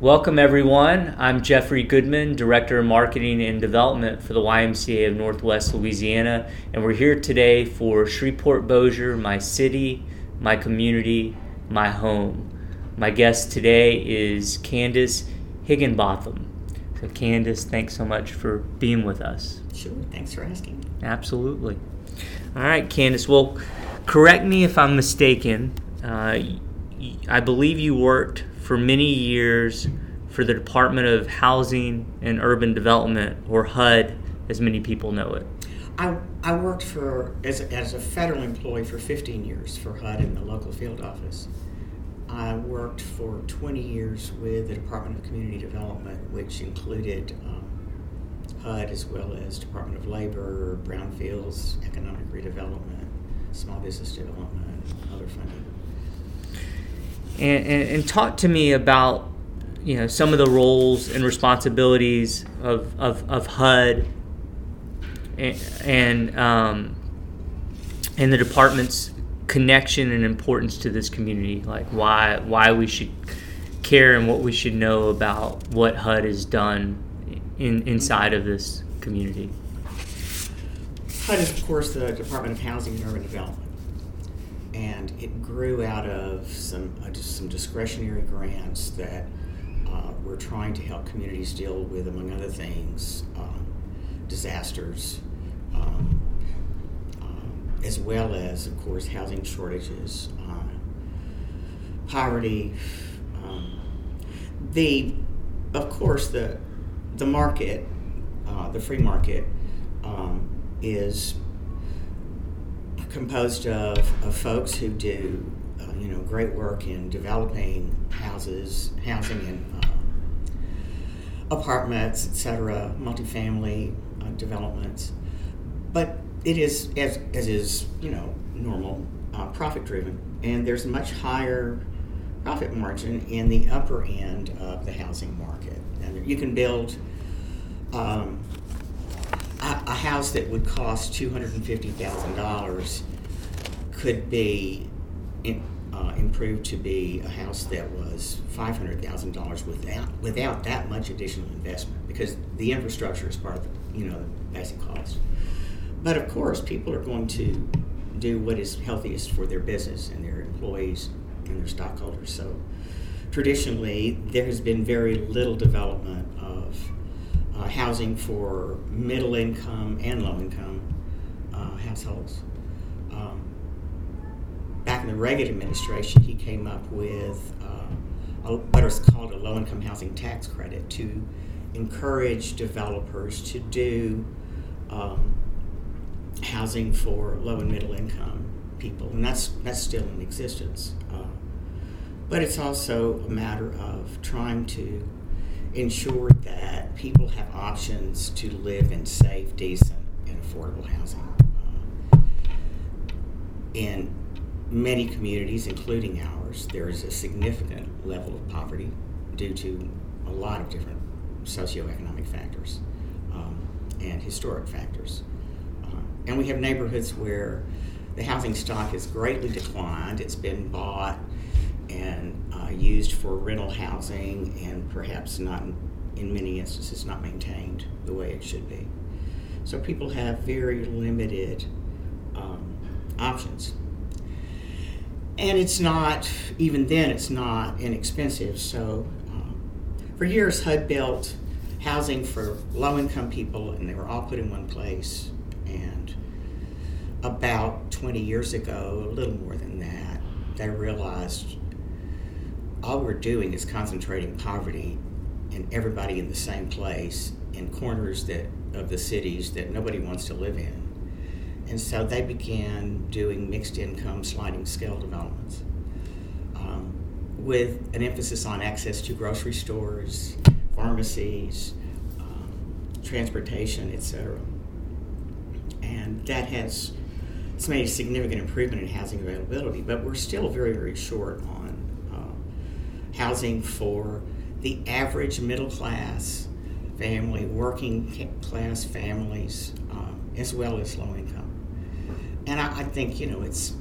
Welcome, everyone. I'm Jeffrey Goodman, Director of Marketing and Development for the YMCA of Northwest Louisiana, and we're here today for Shreveport Bossier, my city, my community, my home. My guest today is Candace Higginbotham. So, Candace, thanks so much for being with us. Sure, thanks for asking. Absolutely. All right, Candace. Well, correct me if I'm mistaken. Uh, I believe you worked for many years for the Department of Housing and Urban Development, or HUD, as many people know it. I, I worked for as a, as a federal employee for 15 years for HUD in the local field office. I worked for 20 years with the Department of Community Development, which included um, HUD as well as Department of Labor, Brownfields, Economic Redevelopment, Small Business Development, other funding and, and, and talk to me about you know some of the roles and responsibilities of, of, of HUD and and, um, and the department's connection and importance to this community, like why why we should care and what we should know about what HUD has done in, inside of this community. HUD is, of course, the Department of Housing and Urban Development and it grew out of some uh, just some discretionary grants that uh, were trying to help communities deal with, among other things, um, disasters, um, um, as well as, of course, housing shortages, uh, poverty. Um, the, of course, the the market, uh, the free market, um, is composed of, of folks who do, uh, you know, great work in developing houses, housing and uh, apartments, etc., multifamily uh, developments. But it is, as, as is, you know, normal, uh, profit driven, and there's much higher profit margin in the upper end of the housing market. And you can build um, a, a house that would cost two hundred and fifty thousand dollars could be in, uh, improved to be a house that was five hundred thousand dollars without without that much additional investment because the infrastructure is part of the you know the basic cost. But of course, people are going to do what is healthiest for their business and their employees and their stockholders. So traditionally, there has been very little development of uh, housing for middle income and low income uh, households. Um, back in the Reagan administration, he came up with uh, a, what is called a low income housing tax credit to encourage developers to do um, housing for low and middle income people, and that's that's still in existence. Uh, but it's also a matter of trying to ensure that people have options to live in safe, decent, and affordable housing. Uh, in many communities, including ours, there is a significant level of poverty due to a lot of different socioeconomic factors um, and historic factors. Uh, and we have neighborhoods where the housing stock has greatly declined. It's been bought and uh, used for rental housing and perhaps not, in many instances, not maintained the way it should be. So people have very limited um, options. And it's not, even then, it's not inexpensive. So um, for years, HUD built housing for low income people, and they were all put in one place. And about 20 years ago, a little more than that, they realized all we're doing is concentrating poverty and everybody in the same place in corners that of the cities that nobody wants to live in. And so they began doing mixed income sliding scale developments um, with an emphasis on access to grocery stores, pharmacies, um, transportation, etc. And that has it's made a significant improvement in housing availability, but we're still very, very short on housing for the average middle class family, working class families, um, as well as low income. And I, I, think, you know, it's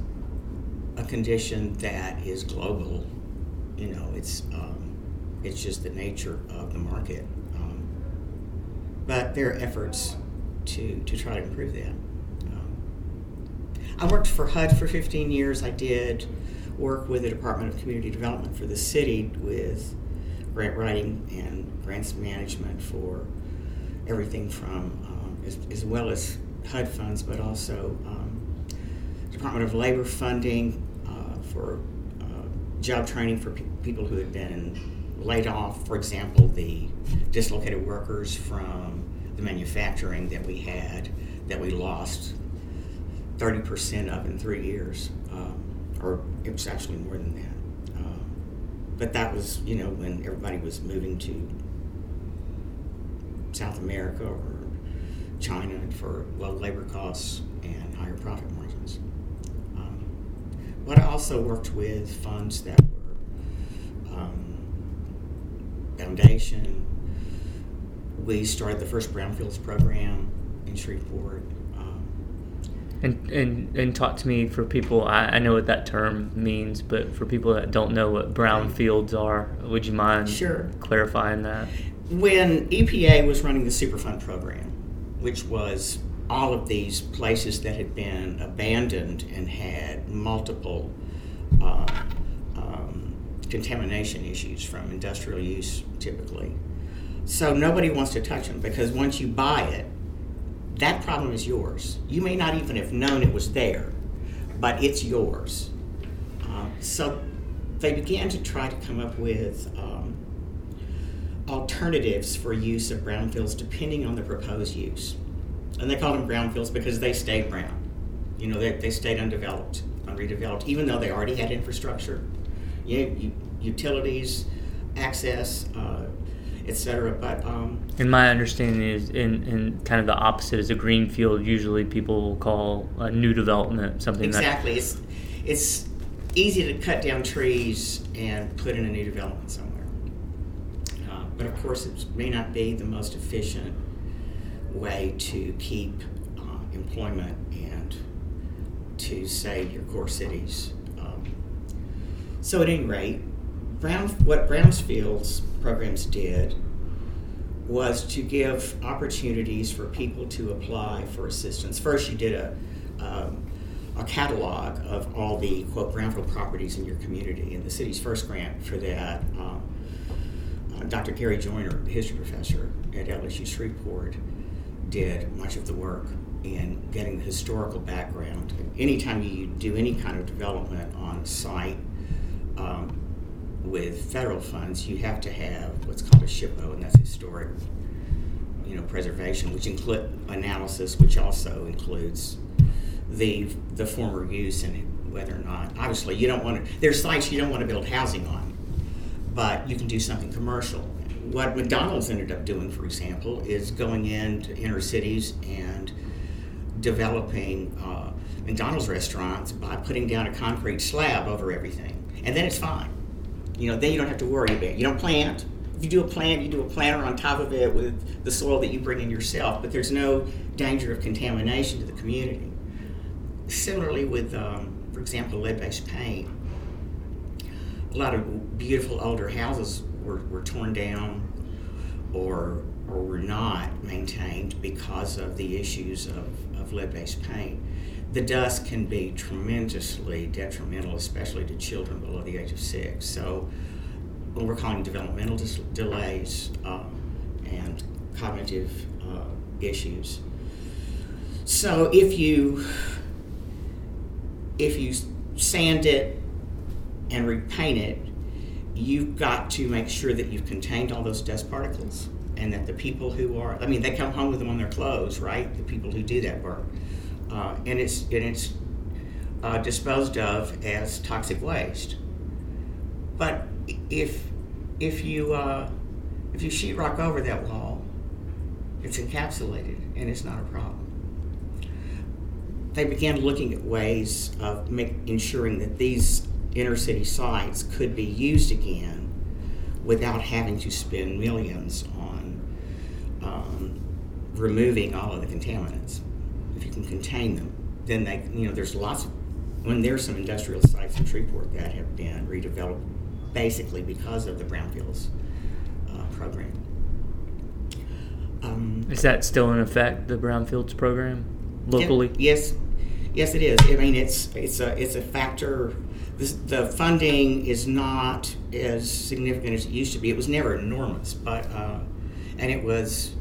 a condition that is global. You know, it's, um, it's just the nature of the market. Um, but there are efforts to, to try to improve that. Um, I worked for HUD for 15 years. I did work with the Department of Community Development for the city with grant writing and grants management for everything from, um, as, as, well as HUD funds, but also um, Department of Labor funding uh, for uh, job training for pe- people who had been laid off. For example, the dislocated workers from the manufacturing that we had that we lost 30% of in three years. Um, or it was actually more than that. Um, but that was, you know, when everybody was moving to South America or China for low labor costs and higher profit margins. Um, but I also worked with funds that were um, Foundation. We started the first Brownfields program in Shreveport and, and and talk to me for people. I, I know what that term means, but for people that don't know what brownfields are, would you mind sure. clarifying that? When EPA was running the Superfund program, which was all of these places that had been abandoned and had multiple uh, um, contamination issues from industrial use, typically. So nobody wants to touch them because once you buy it, that problem is yours. You may not even have known it was there, but it's yours. Uh, so they began to try to come up with um, alternatives for use of brownfields depending on the proposed use. And they called them brownfields because they stayed brown. You know, they, they stayed undeveloped, unredeveloped, even though they already had infrastructure, you utilities, access, uh, etc. But um, in my understanding is in, in kind of the opposite is a green field. Usually, people will call a new development something exactly. That, it's it's easy to cut down trees and put in a new development somewhere. Uh, but of course, it may not be the most efficient way to keep uh, employment and to save your core cities. Um, so, at any rate, Brown, what Brownsfield's programs did was to give opportunities for people to apply for assistance. First, you did a, um, a catalog of all the quote brownfield properties in your community, and the city's first grant for that. Um, uh, Dr. Gary Joiner, history professor at LSU Shreveport, did much of the work in getting the historical background. Anytime you do any kind of development on site, um, with federal funds, you have to have what's called a SHPO, and that's historic, you know, preservation, which include analysis, which also includes the the former use and whether or not. Obviously, you don't want to. There's sites you don't want to build housing on, but you can do something commercial. What McDonald's ended up doing, for example, is going into inner cities and developing uh, McDonald's restaurants by putting down a concrete slab over everything, and then it's fine you know, then you don't have to worry about it. You don't plant. If you do a plant, you do a planter on top of it with the soil that you bring in yourself, but there's no danger of contamination to the community. Similarly, with, um, for example, lead based paint, a lot of beautiful older houses were, were torn down or, or were not maintained because of the issues of, of lead based paint the dust can be tremendously detrimental, especially to children below the age of six. So, we're calling developmental dis- delays um, and cognitive uh, issues. So, if you if you sand it and repaint it, you've got to make sure that you've contained all those dust particles and that the people who are, I mean, they come home with them on their clothes, right? The people who do that work uh, and it's and it's uh, disposed of as toxic waste. But if if you uh, if you sheetrock over that wall, it's encapsulated and it's not a problem. They began looking at ways of make, ensuring that these inner city sites could be used again without having to spend millions on um, removing all of the contaminants can contain them, then they, you know, there's lots of, when there's some industrial sites in Shreveport that have been redeveloped basically because of the brownfields uh, program. Um, Is that still in effect, the Brownfields program, locally? yeah, yes, yes, it is. I mean, it's it's a it's a factor. This, the funding is not as significant as it used to be. It was never enormous, but uh, and it was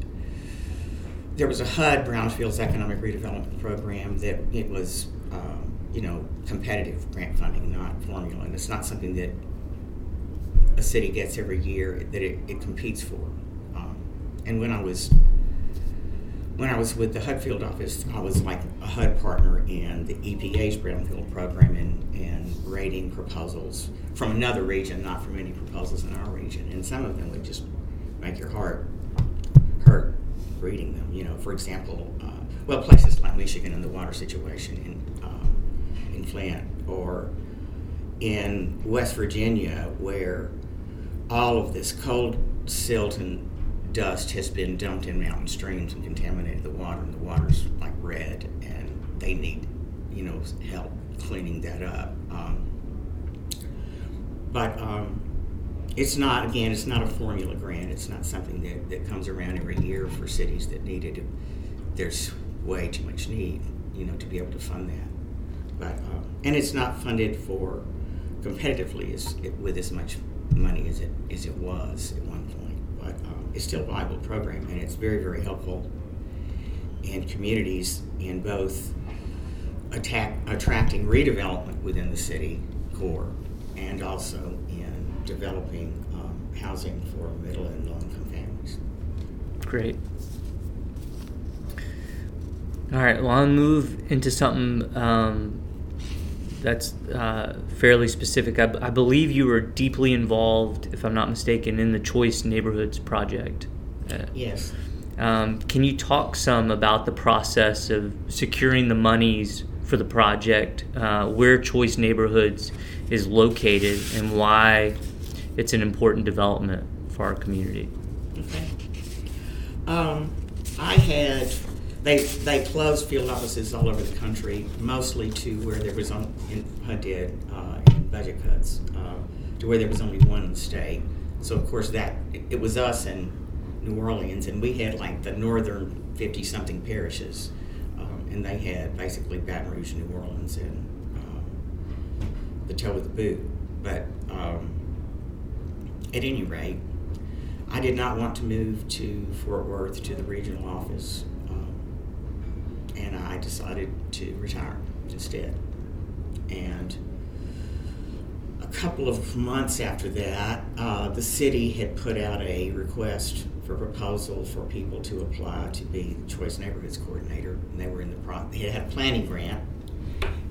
there was a HUD Brownfields Economic Redevelopment Program that it was um, you know competitive grant funding, not formula, and it's not something that a city gets every year that it, it competes for. Um, and when I was when I was with the HUD field office, I was like a HUD partner in the EPA's Brownfield program and, and rating proposals from another region, not from any proposals in our region. And some of them would just make your heart reading them. You know, for example, uh, well, places like Michigan and the water situation in um, in Flint, or in West Virginia, where all of this coal silt and dust has been dumped in mountain streams and contaminated the water, and the water's like red, and they need, you know, help cleaning that up. Um, but um, it's not, again, it's not a formula grant. It's not something that, that comes around every year for cities that need it. There's way too much need, you know, to be able to fund that. But um, and it's not funded for competitively as, with as much money as it as it was at one point. But um, it's still a viable program, and it's very very helpful in communities in both attack, attracting redevelopment within the city core and also developing um, housing for middle and low income families. Great. All right, well, I'll move into something um, that's uh, fairly specific. I, b- I believe you were deeply involved, if I'm not mistaken, in the Choice Neighborhoods project. Uh, Yes. um, can you talk some about the process of securing the monies for the project, uh, where Choice Neighborhoods is located, and why it's an important development for our community? Okay. Um, I had, they, they closed field offices all over the country, mostly to where there was, on, in, did, uh, in budget cuts, uh, to where there was only one state. So of course that, it, it was us and New Orleans, and we had like the northern fifty-something parishes. Um, and they had basically Baton Rouge, New Orleans, and, um, the toe of the boot. But, um, at any rate, I did not want to move to Fort Worth to the regional office, um, and I decided to retire instead. And a couple of months after that, uh, the city had put out a request for proposal for people to apply to be the Choice Neighborhoods Coordinator, and they were in the pro. They had a planning grant,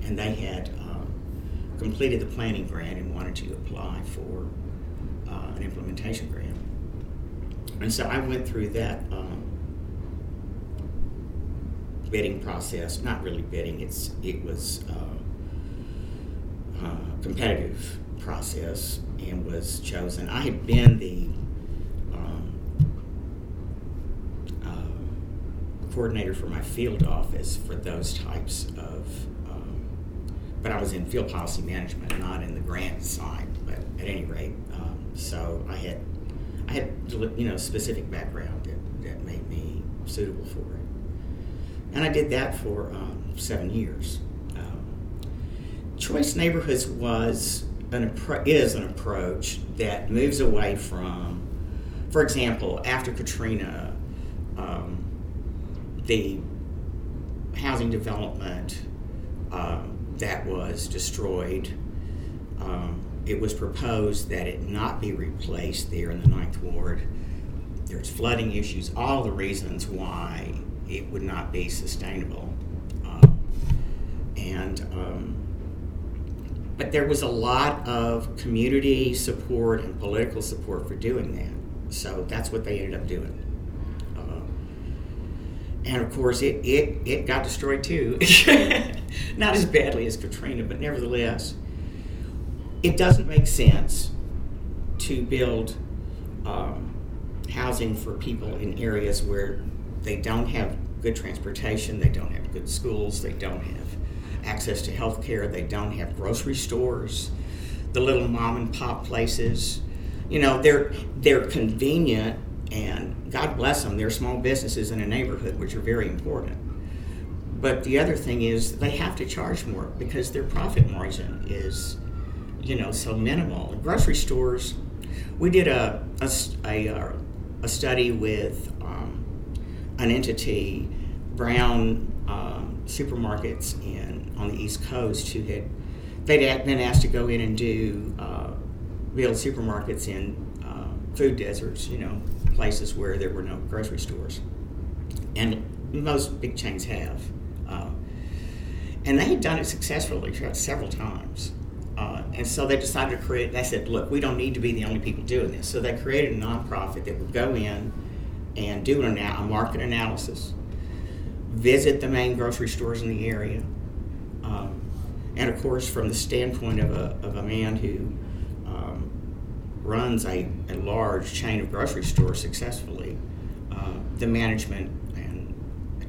and they had um, completed the planning grant and wanted to apply for uh, an implementation grant. And so I went through that um, bidding process. Not really bidding; it's it was uh, uh, competitive process and was chosen. I had been the um, uh, coordinator for my field office for those types of. Um, but I was in field policy management, not in the grant side. But at any rate, so I had I had you know specific background that, that made me suitable for it, and I did that for um, seven years. Um, Choice Neighborhoods was an is an approach that moves away from, for example, after Katrina, um, the housing development um, that was destroyed. Um, it was proposed that it not be replaced there in the Ninth Ward. There's flooding issues, all the reasons why it would not be sustainable. Um, and um, but there was a lot of community support and political support for doing that. So that's what they ended up doing. Uh, and of course, it, it, it got destroyed too. Not as badly as Katrina, but nevertheless, it doesn't make sense to build um, housing for people in areas where they don't have good transportation, they don't have good schools, they don't have access to health care, they don't have grocery stores, the little mom and pop places. you know, they're they're convenient, and God bless them. They're small businesses in a neighborhood, which are very important. But the other thing is they have to charge more because their profit margin is, you know, so minimal. Grocery stores, we did a a, a, a study with um, an entity, Brown um, Supermarkets in on the East Coast, who had they'd been asked to go in and do uh, build supermarkets in uh, food deserts, you know, places where there were no grocery stores, and most big chains have. Uh, and they had done it successfully several times. And so they decided to create, they said, look, we don't need to be the only people doing this. So they created a nonprofit that would go in and do an, a market analysis, visit the main grocery stores in the area. Um, and of course, from the standpoint of a, of a man who um, runs a, a large chain of grocery stores successfully, uh, the management and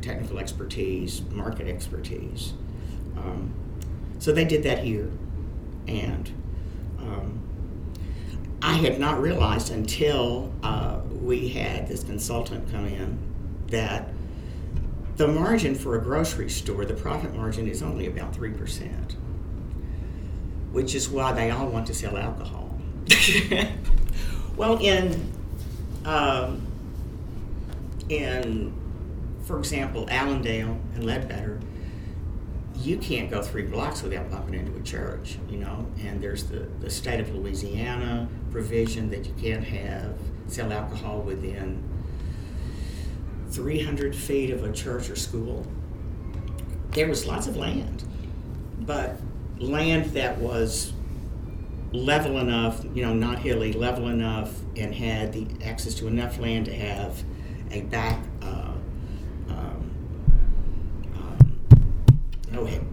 technical expertise, market expertise. Um, so they did that here. And um, I had not realized until uh, we had this consultant come in that the margin for a grocery store, the profit margin is only about 3%, which is why they all want to sell alcohol. well, in, um, in for example, Allendale and Ledbetter, you can't go three blocks without bumping into a church, you know. And there's the, the state of Louisiana provision that you can't have sell alcohol within 300 feet of a church or school. There was lots of land, but land that was level enough, you know, not hilly, level enough, and had the access to enough land to have a back uh,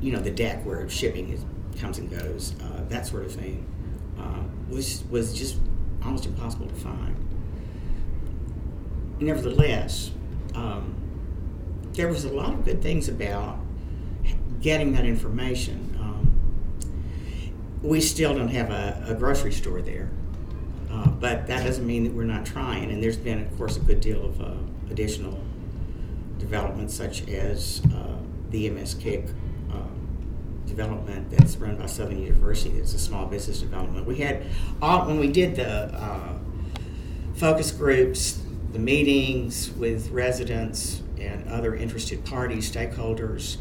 you know, the deck where shipping is, comes and goes, uh, that sort of thing, uh, was was just almost impossible to find. Nevertheless, um, there was a lot of good things about getting that information. Um, we still don't have a, a grocery store there, uh, but that doesn't mean that we're not trying. And there's been, of course, a good deal of uh, additional developments, such as uh, the MSKIC development that's run by Southern University. It's a small business development. We had all when we did the uh, focus groups, the meetings with residents and other interested parties, stakeholders.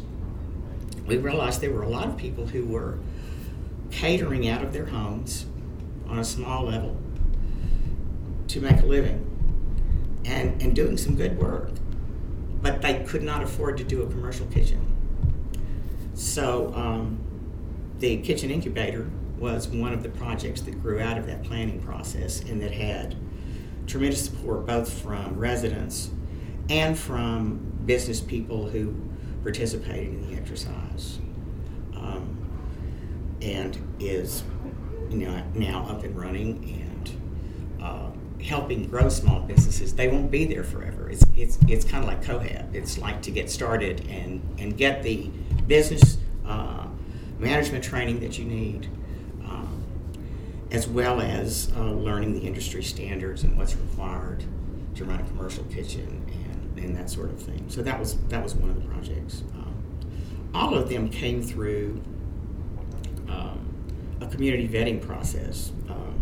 We realized there were a lot of people who were catering out of their homes on a small level to make a living and, and doing some good work. But they could not afford to do a commercial kitchen so um, the kitchen incubator was one of the projects that grew out of that planning process and that had tremendous support both from residents and from business people who participated in the exercise um, and is you know, now up and running and uh, helping grow small businesses. They won't be there forever. It's, it's, it's kind of like COHAB. It's like to get started and, and get the business uh, management training that you need, um, as well as uh, learning the industry standards and what's required to run a commercial kitchen and, and that sort of thing. So that was that was one of the projects. Um, all of them came through um, a community vetting process, um,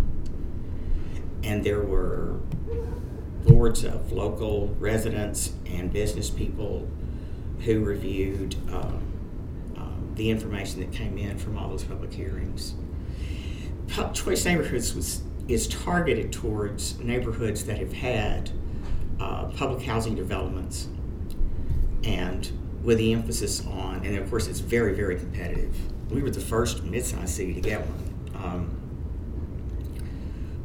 and there were boards of local residents and business people who reviewed um, the information that came in from all those public hearings. Choice Neighborhoods was, is targeted towards neighborhoods that have had uh, public housing developments and with the emphasis on, and of course it's very, very competitive. We were the first mid-sized city to get one. Um,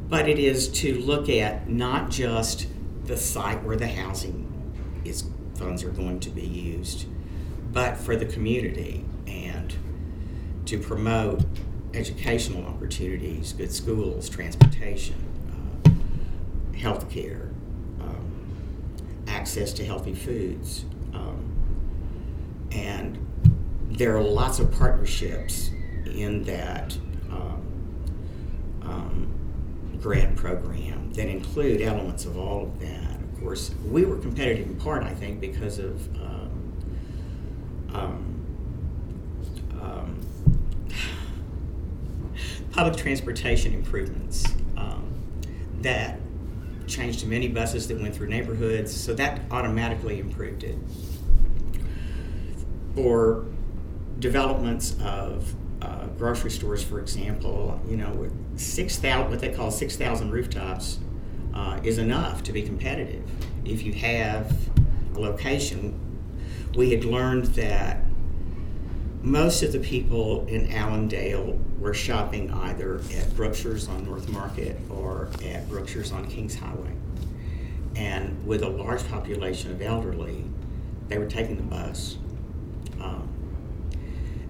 but it is to look at not just the site where the housing is funds are going to be used, but for the community and to promote educational opportunities, good schools, transportation, uh, health care, um, access to healthy foods. Um, and there are lots of partnerships in that um, um grad program that include elements of all of that. Of course, we were competitive in part, I think, because of um, um, um, public transportation improvements um, that changed many buses that went through neighborhoods, so that automatically improved it. For developments of uh, grocery stores, for example, you know, six thousand, what they call six thousand rooftops, uh, is enough to be competitive. If you have a location, we had learned that most of the people in Allendale were shopping either at Brookshire's on North Market or at Brookshire's on Kings Highway. And with a large population of elderly, they were taking the bus. Um,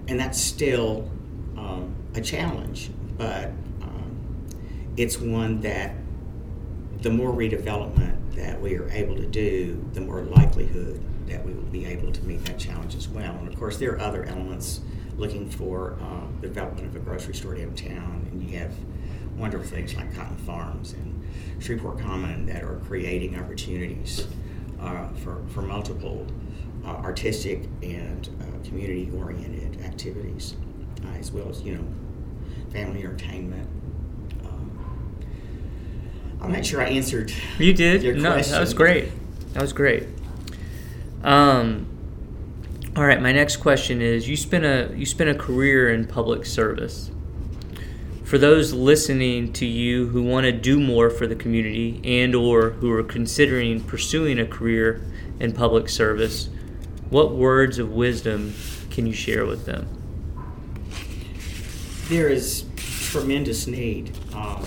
and that's still um, a challenge, but um, it's one that the more redevelopment that we are able to do, the more likelihood that we will be able to meet that challenge as well. And of course, there are other elements looking for uh, the development of a grocery store downtown, and you have wonderful things like Cotton Farms and Shreveport Common that are creating opportunities uh, for, for multiple uh, artistic and uh, community oriented activities, uh, as well as, you know, family entertainment. Um, I'm not sure I answered. You did. Your no, question. that was great. That was great. Um, all right. My next question is: You spent a you spent a career in public service. For those listening to you who want to do more for the community and or who are considering pursuing a career in public service, what words of wisdom can you share with them? There is tremendous need. Um,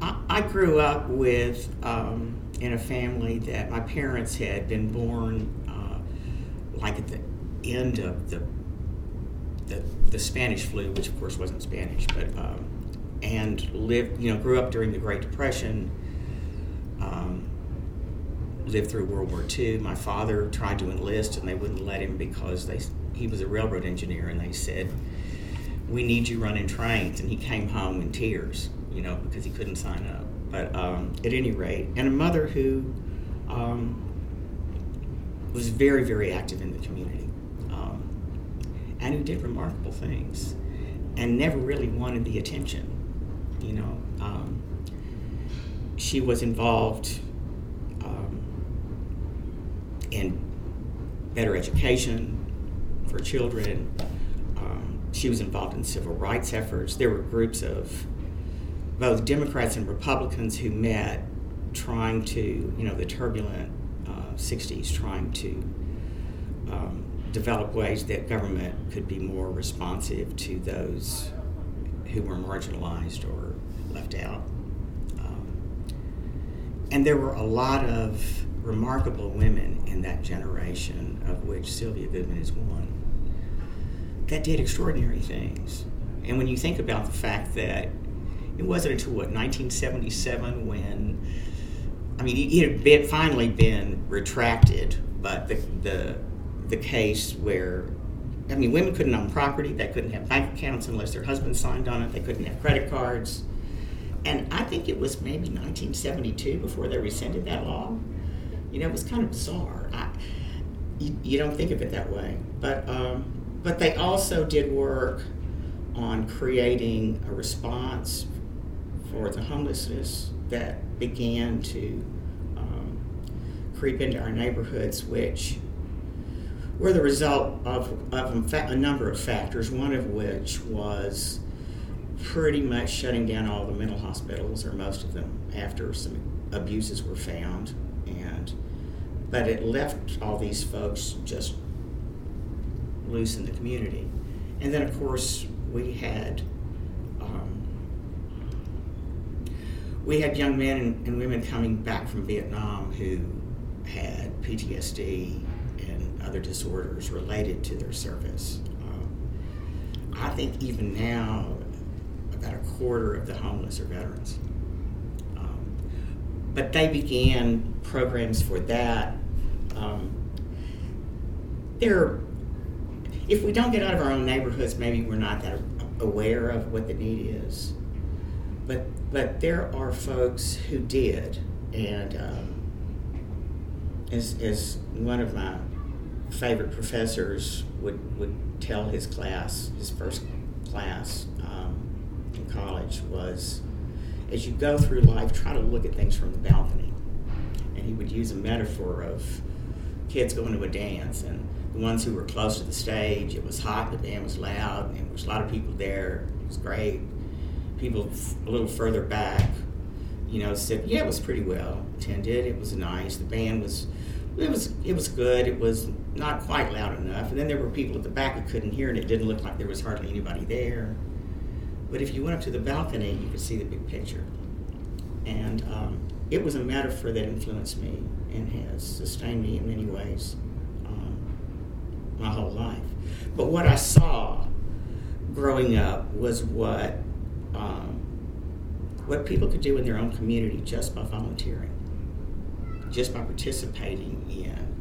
I, I grew up with um, in a family that my parents had been born uh, like at the end of the, the the Spanish flu, which of course wasn't Spanish, but um, and lived you know grew up during the Great Depression. Um, lived through World War II. My father tried to enlist, and they wouldn't let him because they he was a railroad engineer, and they said, "We need you running trains." And he came home in tears, you know, because he couldn't sign up. But um, at any rate, and a mother who um, was very, very active in the community, um, and who did remarkable things, and never really wanted the attention, you know. Um, she was involved um, in better education for children. Um, she was involved in civil rights efforts. There were groups of both Democrats and Republicans who met trying to, you know, the turbulent uh, 60s, trying to um, develop ways that government could be more responsive to those who were marginalized or left out. Um, and there were a lot of remarkable women in that generation, of which Sylvia Goodman is one, that did extraordinary things. And when you think about the fact that it wasn't until what 1977 when, I mean, it had finally been retracted, but the, the the case where, I mean, women couldn't own property, they couldn't have bank accounts unless their husband signed on it, they couldn't have credit cards. And I think it was maybe 1972 before they rescinded that law. You know, it was kind of bizarre. I, you, you don't think of it that way. But, um, but they also did work on creating a response for the homelessness that began to um, creep into our neighborhoods, which were the result of, of a number of factors, one of which was pretty much shutting down all the mental hospitals, or most of them, after some abuses were found. And but it left all these folks just loose in the community. And then, of course, we had um, we had young men and, women coming back from Vietnam who had PTSD and other disorders related to their service. Um, I think even now, about a quarter of the homeless are veterans. Um, but they began programs for that. Um, there if we don't get out of our own neighborhoods, maybe we're not that aware of what the need is. But but there are folks who did, and um, as as one of my favorite professors would would tell his class, his first class um, in college was, as you go through life, try to look at things from the balcony, and he would use a metaphor of kids going to a dance and the ones who were close to the stage. It was hot, the band was loud, and there was a lot of people there. It was great. People a little further back, you know, said, "Yeah, it was pretty well attended. It was nice. The band was, it was, it was good. It was not quite loud enough." And then there were people at the back who couldn't hear, and it didn't look like there was hardly anybody there. But if you went up to the balcony, you could see the big picture, and um, it was a metaphor that influenced me and has sustained me in many ways my whole life. But what I saw growing up was what um, what people could do in their own community just by volunteering, just by participating in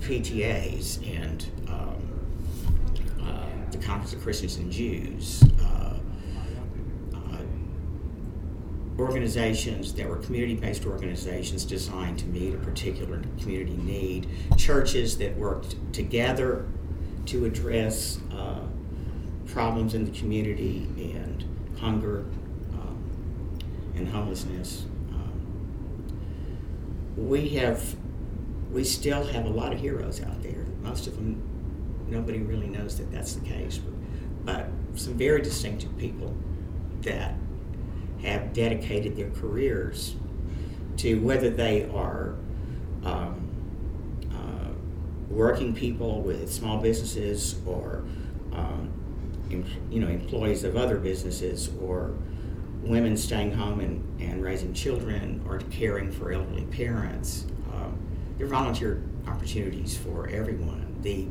PTAs and um, uh, the Conference of Christians and Jews, uh, organizations that were community-based organizations designed to meet a particular community need, churches that worked together to address uh, problems in the community and hunger um, and homelessness. Um, we have, we still have a lot of heroes out there. Most of them, nobody really knows that that's the case, but, but some very distinctive people that have dedicated their careers to whether they are um, uh, working people with small businesses or you know employees of other businesses or women staying home and, and raising children or caring for elderly parents. Um, there are volunteer opportunities for everyone. The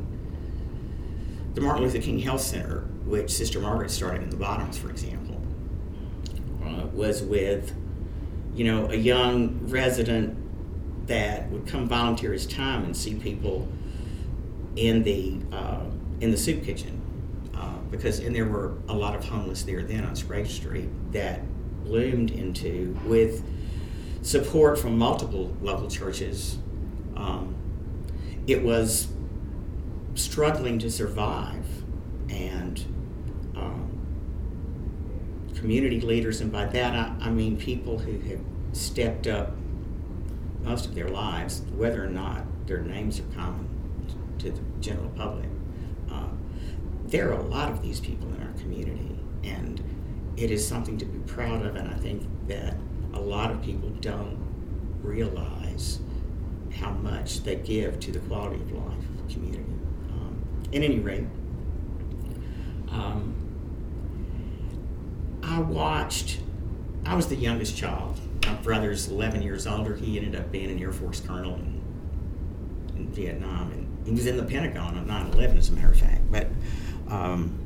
the Martin Luther King Health Center, which Sister Margaret started in the Bottoms, for example, uh, was with, you know, a young resident that would come volunteer his time and see people in the uh, in the soup kitchen because and there were a lot of homeless there then on Sprague Street that bloomed into with support from multiple local churches. Um, it was struggling to survive and community leaders, and by that I, I mean people who have stepped up most of their lives, whether or not their names are common to the general public. There are a lot of these people in our community, and it is something to be proud of, and I think that a lot of people don't realize how much they give to the quality of life of the community. Um, any rate, um, I watched, I was the youngest child. My brother's 11 years older. He ended up being an Air Force colonel in, in Vietnam. And he was in the Pentagon on 9 11, as a matter of fact. But, um,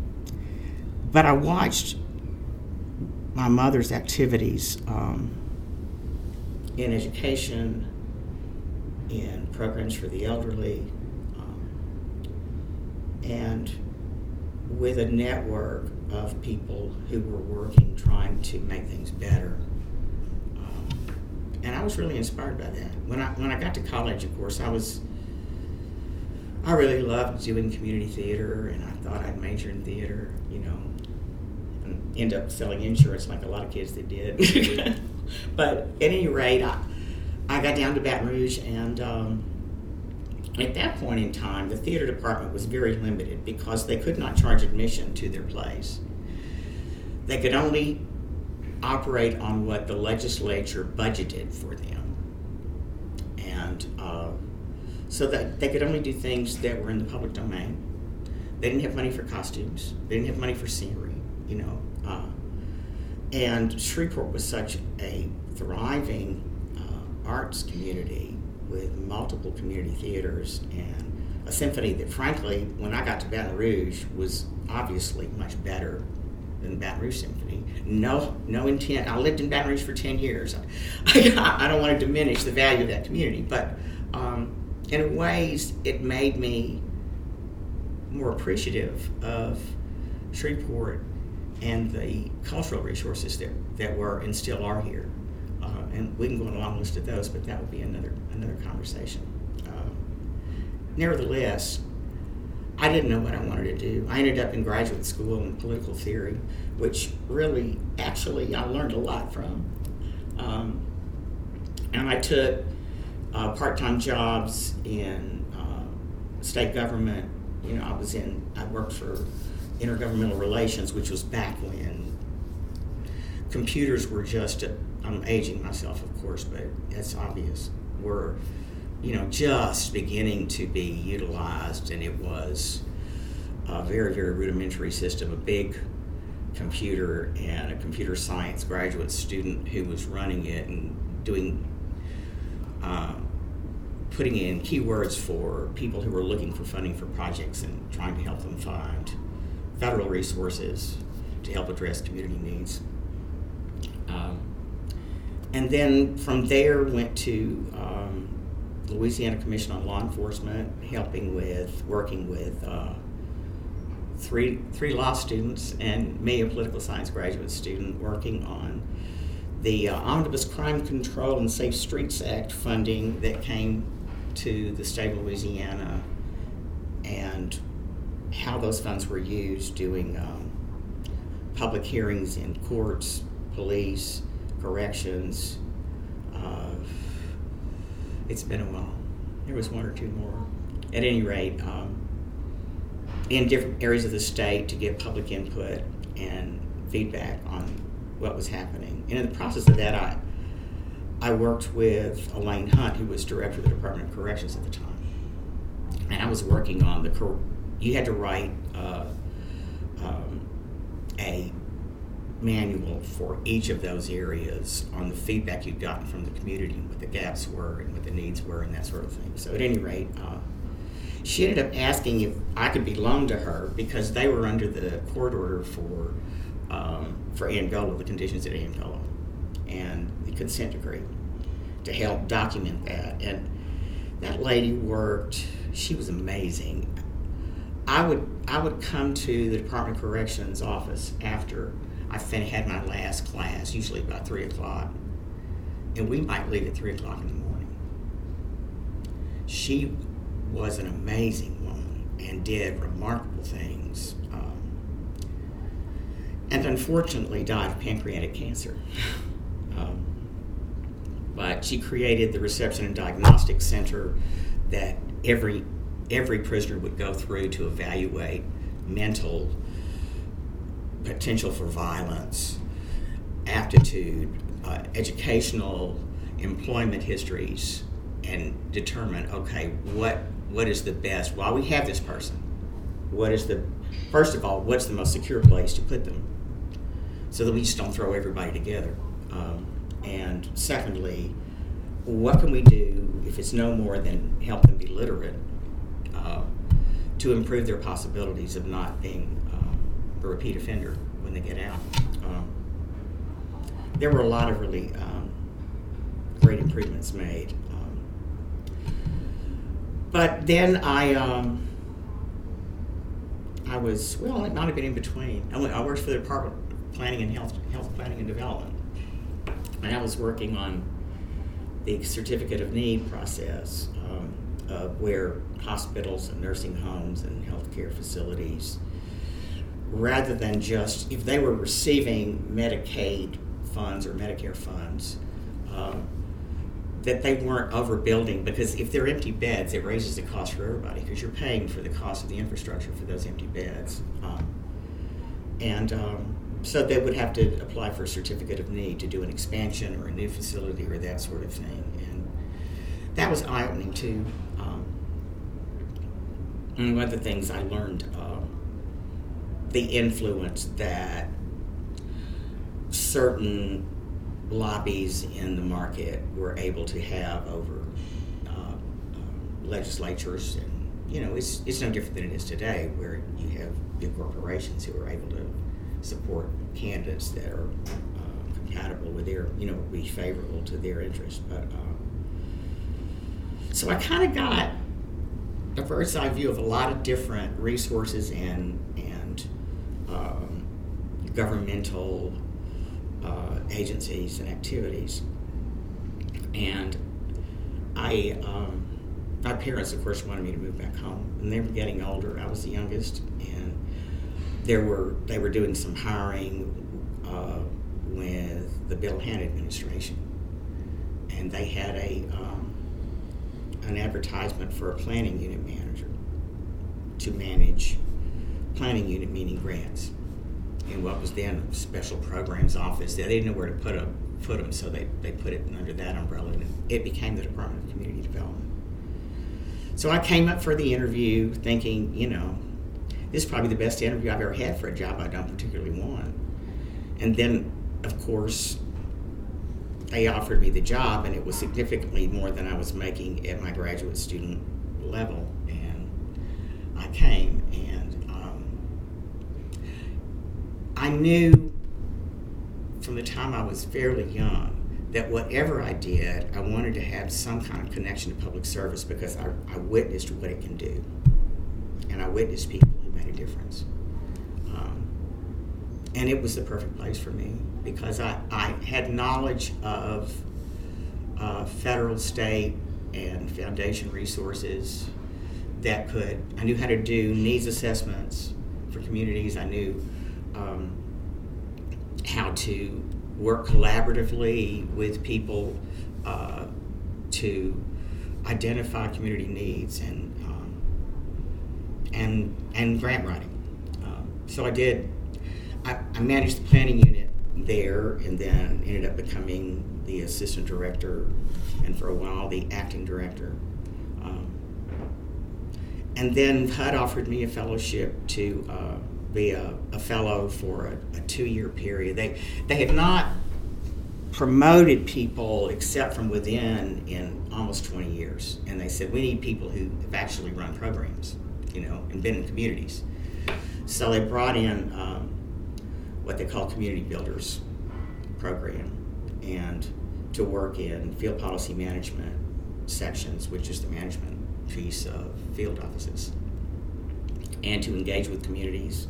but I watched my mother's activities um, in education, in programs for the elderly, um, and with a network of people who were working trying to make things better. Um, and I was really inspired by that. When I when I got to college, of course, I was I really loved doing community theater, and I thought I'd major in theater, you know, and end up selling insurance like a lot of kids that did. but at any rate, I, I got down to Baton Rouge, and um, at that point in time, the theater department was very limited because they could not charge admission to their plays. They could only operate on what the legislature budgeted for them. And uh, so that they could only do things that were in the public domain. They didn't have money for costumes, they didn't have money for scenery, you know. Uh, and Shreveport was such a thriving uh, arts community with multiple community theaters and a symphony that, frankly, when I got to Baton Rouge, was obviously much better than the Baton Rouge Symphony. No, no intent. I lived in Baton Rouge for ten years. I, I don't want to diminish the value of that community, but um, in ways, it made me more appreciative of Shreveport and the cultural resources that, that were and still are here. Uh, and we can go on a long list of those, but that would be another another conversation. Um, nevertheless, I didn't know what I wanted to do. I ended up in graduate school in political theory, which really, actually, I learned a lot from. Um, and I took uh, part-time jobs in uh, state government. You know, I was in. I worked for intergovernmental relations, which was back when computers were just. A, I'm aging myself, of course, but it's obvious. Were you know just beginning to be utilized, and it was a very very rudimentary system. A big computer and a computer science graduate student who was running it and doing uh, putting in keywords for people who were looking for funding for projects and trying to help them find federal resources to help address community needs. Um, and then from there went to um, Louisiana Commission on Law Enforcement, helping with working with uh, three three law students and me, a political science graduate student, working on the uh, Omnibus Crime Control and Safe Streets Act funding that came to the state of Louisiana and how those funds were used doing um, public hearings in courts, police, corrections. Uh, it's been a while. There was one or two more. At any rate, um, in different areas of the state to get public input and feedback on what was happening. And in the process of that, I I worked with Elayn Hunt, who was director of the Department of Corrections at the time, and I was working on the. You had to write uh, um, a manual for each of those areas on the feedback you'd gotten from the community, and what the gaps were, and what the needs were, and that sort of thing. So, at any rate, uh, she ended up asking if I could be loaned to her because they were under the court order for um, for Angola, the conditions at Angola, and consent decree to help document that. And that lady worked; she was amazing. I would I would come to the Department of Corrections office after I had my last class, usually about three o'clock, and we might leave at three o'clock in the morning. She was an amazing woman and did remarkable things. Um, and unfortunately died of pancreatic cancer. but she created the reception and diagnostic center that every every prisoner would go through to evaluate mental potential for violence, aptitude, uh, educational, employment histories, and determine okay what what is the best while we have this person what is the first of all what's the most secure place to put them? So that we just don't throw everybody together. Um, and secondly what can we do if it's no more than help them be literate uh, to improve their possibilities of not being um, a repeat offender when they get out um, there were a lot of really um, great improvements made but then I, um, I was well, it might have been in between. I, I worked for the Department of Planning and Health, Health Planning and Development, and I was working on the certificate of need process, um, uh, where hospitals and nursing homes and healthcare facilities, rather than just if they were receiving Medicaid funds or Medicare funds. Um, that they weren't overbuilding because if they're empty beds, it raises the cost for everybody because you're paying for the cost of the infrastructure for those empty beds. Um, and um, so they would have to apply for a certificate of need to do an expansion or a new facility or that sort of thing. And that was eye opening too. Um, one of the things I learned um, the influence that certain lobbies in the market were able to have over uh, uh, legislatures and you know it's, it's no different than it is today where you have big corporations who are able to support candidates that are uh, compatible with their you know be favorable to their interests but uh, so i kind of got a bird's eye view of a lot of different resources and and um, governmental uh, agencies and activities. And I, um, my parents, of course, wanted me to move back home, and they were getting older. I was the youngest, and there were they were doing some hiring uh, with the Bill Hanna administration, and they had a um, an advertisement for a planning unit manager to manage planning unit meeting grants in what was then a special programs office. They didn't know where to put them, put them, so they, they put it under that umbrella, and it became the Department of Community Development. So I came up for the interview thinking, you know, this is probably the best interview I've ever had for a job I don't particularly want. And then, of course, they offered me the job, and it was significantly more than I was making at my graduate student level. And I came, and um, I knew from the time I was fairly young that whatever I did, I wanted to have some kind of connection to public service because I, I witnessed what it can do. And I witnessed people a difference. Um, and it was the perfect place for me because I, I had knowledge of uh, federal, state, and foundation resources that could, I knew how to do needs assessments for communities. I knew um, how to work collaboratively with people uh, to identify community needs and and and grant writing. Uh, so I did. I, I, managed the planning unit there, and then ended up becoming the assistant director, and for a while the acting director. Um, and then HUD offered me a fellowship to uh, be a, a fellow for a, a two year period. They, they had not promoted people except from within in almost 20 years. And they said, we need people who have actually run programs, you know, and been in communities. So they brought in um, what they call community builders program and to work in field policy management sections, which is the management piece of field offices, and to engage with communities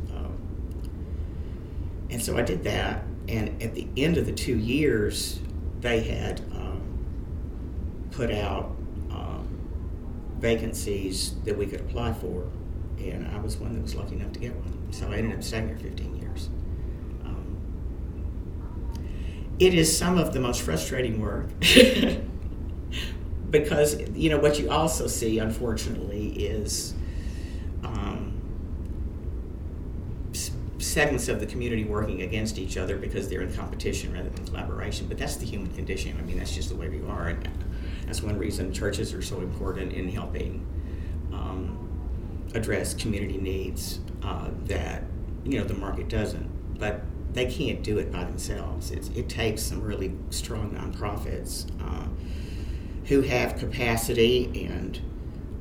and so I did that. And at the end of the two years, they had um, put out um, vacancies that we could apply for. And I was one that was lucky enough to get one. So I ended up staying there 15 years. Um, it is some of the most frustrating work. because, you know, what you also see, unfortunately, is segments of the community working against each other because they're in competition rather than collaboration. But that's the human condition. I mean, that's just the way we are. And that's one reason churches are so important in helping um, address community needs uh, that, you know, the market doesn't. But they can't do it by themselves. It's, it takes some really strong nonprofits uh, who have capacity and,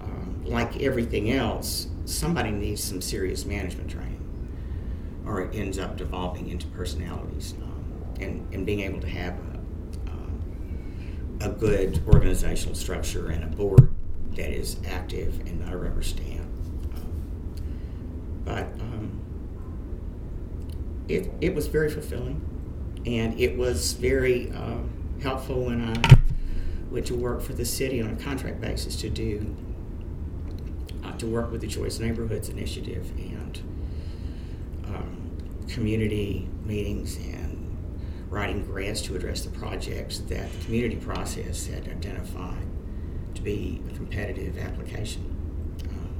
um, like everything else, somebody needs some serious management training or it ends up devolving into personalities um, and, and being able to have a good organizational structure and a board that is active and not a rubber stamp. Um, but um, it, it was very fulfilling and it was very uh, helpful when I went to work for the city on a contract basis to do uh, to work with the Choice Neighborhoods Initiative and community meetings and writing grants to address the projects that the community process had identified to be a competitive application. Um,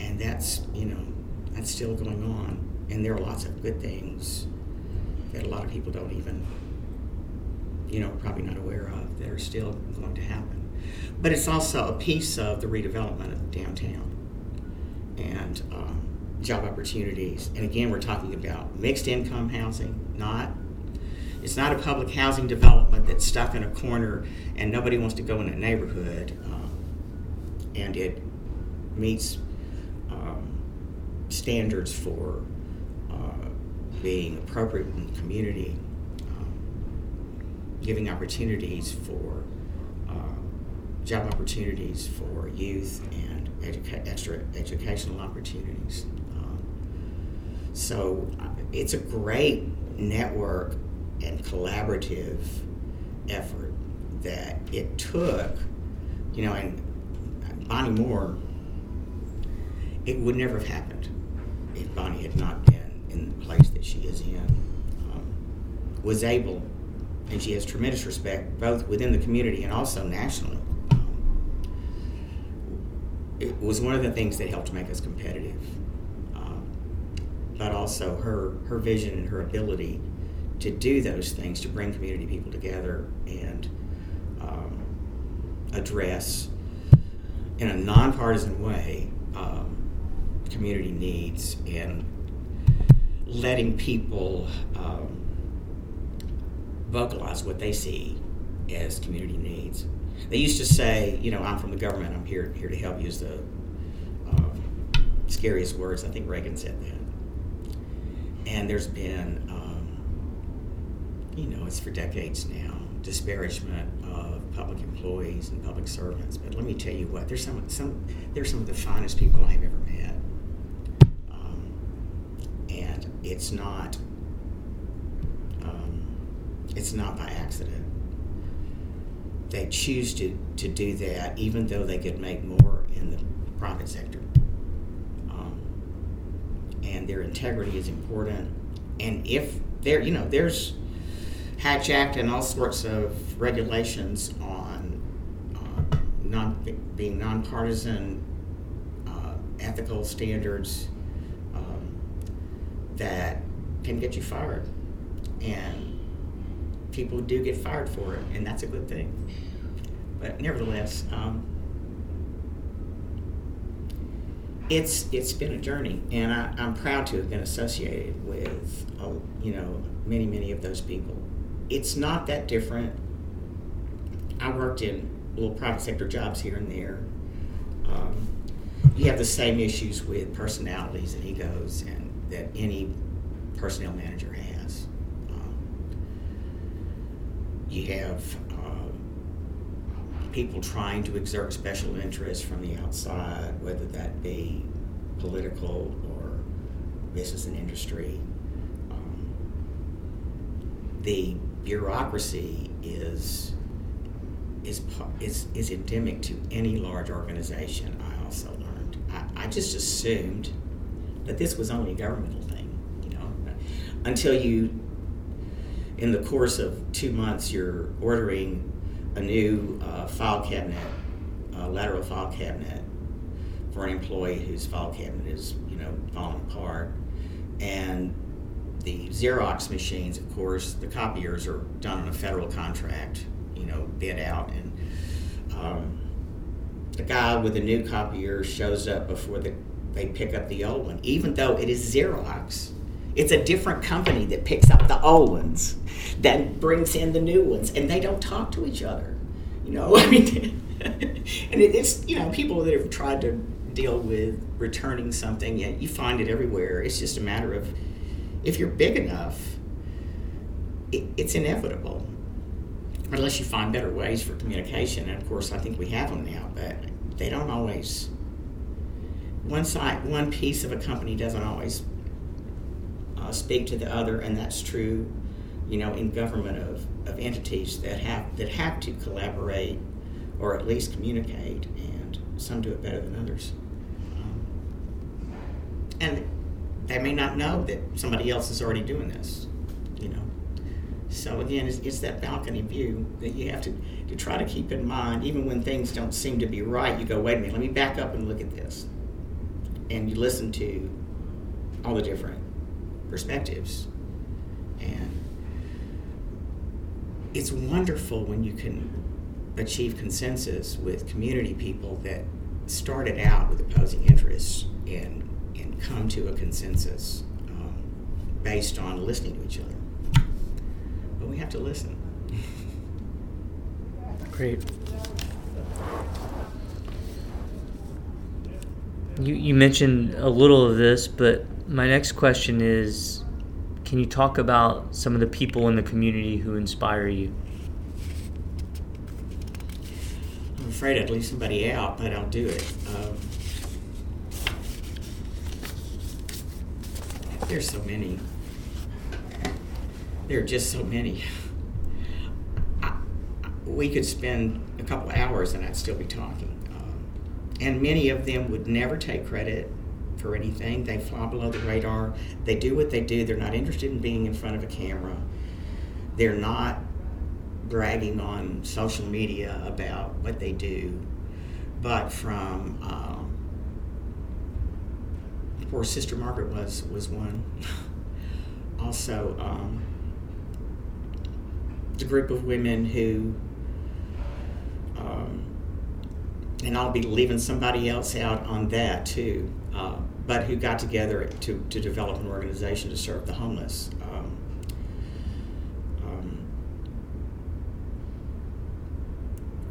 and that's, you know, that's still going on. And there are lots of good things that a lot of people don't even, you know, probably not aware of that are still going to happen. But it's also a piece of the redevelopment of downtown. And um, job opportunities. And again, we're talking about mixed income housing, not it's not a public housing development that's stuck in a corner and nobody wants to go in a neighborhood. Um, and it meets um, standards for uh, being appropriate in the community, um, giving opportunities for uh, job opportunities for youth and educa- extra educational opportunities. So uh, it's a great network and collaborative effort that it took, you know, and Bonnie Moore, it would never have happened if Bonnie had not been in the place that she is in. Um, was able, and she has tremendous respect both within the community and also nationally. Um, it was one of the things that helped make us competitive, but also her her vision and her ability to do those things to bring community people together and um, address in a nonpartisan way um, community needs and letting people um, vocalize what they see as community needs. They used to say, you know, I'm from the government. I'm here here to help. Use the um, scariest words. I think Reagan said that. And there's been, um, you know, it's for decades now, disparagement of public employees and public servants. But let me tell you what, there's some some they're some of the finest people I've ever met. Um, and it's not um, it's not by accident. They choose to, to do that even though they could make more in the private sector. And their integrity is important. And if there, you know, there's Hatch Act and all sorts of regulations on uh, non, being nonpartisan, uh, ethical standards um, that can get you fired. And people do get fired for it, and that's a good thing. But nevertheless, um, it's it's been a journey, and I, I'm proud to have been associated with uh, you know many many of those people. It's not that different. I worked in little private sector jobs here and there. Um, you have the same issues with personalities and egos, and that any personnel manager has. Um, you have people trying to exert special interest from the outside, whether that be political or business and industry. Um, the bureaucracy is is is is endemic to any large organization. I also learned. I, I just assumed that this was only a governmental thing, you know, until you, in the course of two months, you're ordering a new uh, file cabinet, lateral file cabinet for an employee whose file cabinet is, you know, falling apart, and the Xerox machines, of course, the copiers are done on a federal contract, you know, bid out, and um, the guy with the new copier shows up before the, they pick up the old one, even though it is Xerox. It's a different company that picks up the old ones, that brings in the new ones, and they don't talk to each other. You know, I mean, and it's you know people that have tried to deal with returning something, you find it everywhere. It's just a matter of if you're big enough, it, it's inevitable. Unless you find better ways for communication, and of course, I think we have them now, but they don't always. One side, one piece of a company doesn't always uh, speak to the other, and that's true, you know, in government of, of entities that have that have to collaborate or at least communicate, and some do it better than others. Um, and they may not know that somebody else is already doing this, you know. So again, it's, it's, that balcony view that you have to, to try to keep in mind, even when things don't seem to be right. You go, wait a minute, let me back up and look at this, and you listen to all the different perspectives, and it's wonderful when you can achieve consensus with community people that started out with opposing interests and and come to a consensus um, based on listening to each other. But we have to listen. Great. You, you mentioned a little of this, but my next question is can you talk about some of the people in the community who inspire you? I'm afraid I'd leave somebody out, but I'll do it. Um, There's so many. There are just so many. I, we could spend a couple hours and I'd still be talking. Um, and many of them would never take credit for anything. They fly below the radar. They do what they do. They're not interested in being in front of a camera. They're not bragging on social media about what they do. But from um, poor Sister Margaret was was one. also, um, the group of women who, um, and I'll be leaving somebody else out on that too, uh, but who got together to, to develop an organization to serve the homeless. Um, um,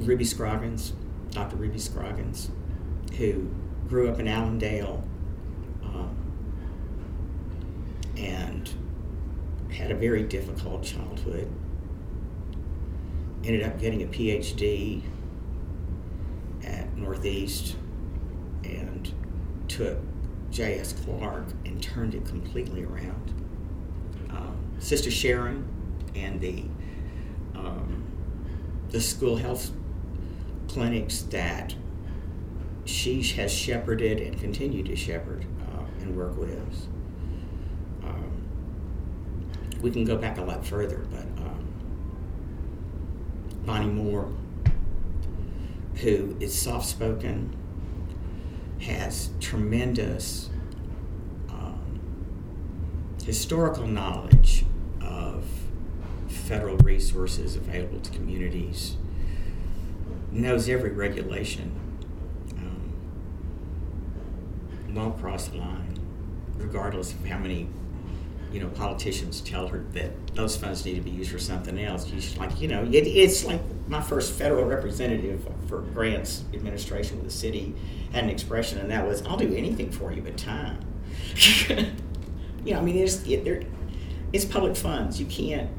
Ruby Scroggins, Dr. Ruby Scroggins, who grew up in Allendale um, and had a very difficult childhood. Ended up getting a PhD at Northeast and took J.S. Clark and turned it completely around. Um, Sister Sharon and the um, the school health clinics that she has shepherded and continued to shepherd uh, and work with. Um, we can go back a lot further, but um, Bonnie Moore, who is soft spoken, has tremendous um, historical knowledge of federal resources available to communities, knows every regulation, um, won't cross the line, regardless of how many you know politicians tell her that those funds need to be used for something else. She's like, you know, it, it's like my first federal representative for grants administration with the city had an expression, and that was, "I'll do anything for you but time." you know, I mean, it's it, it's public funds. You can't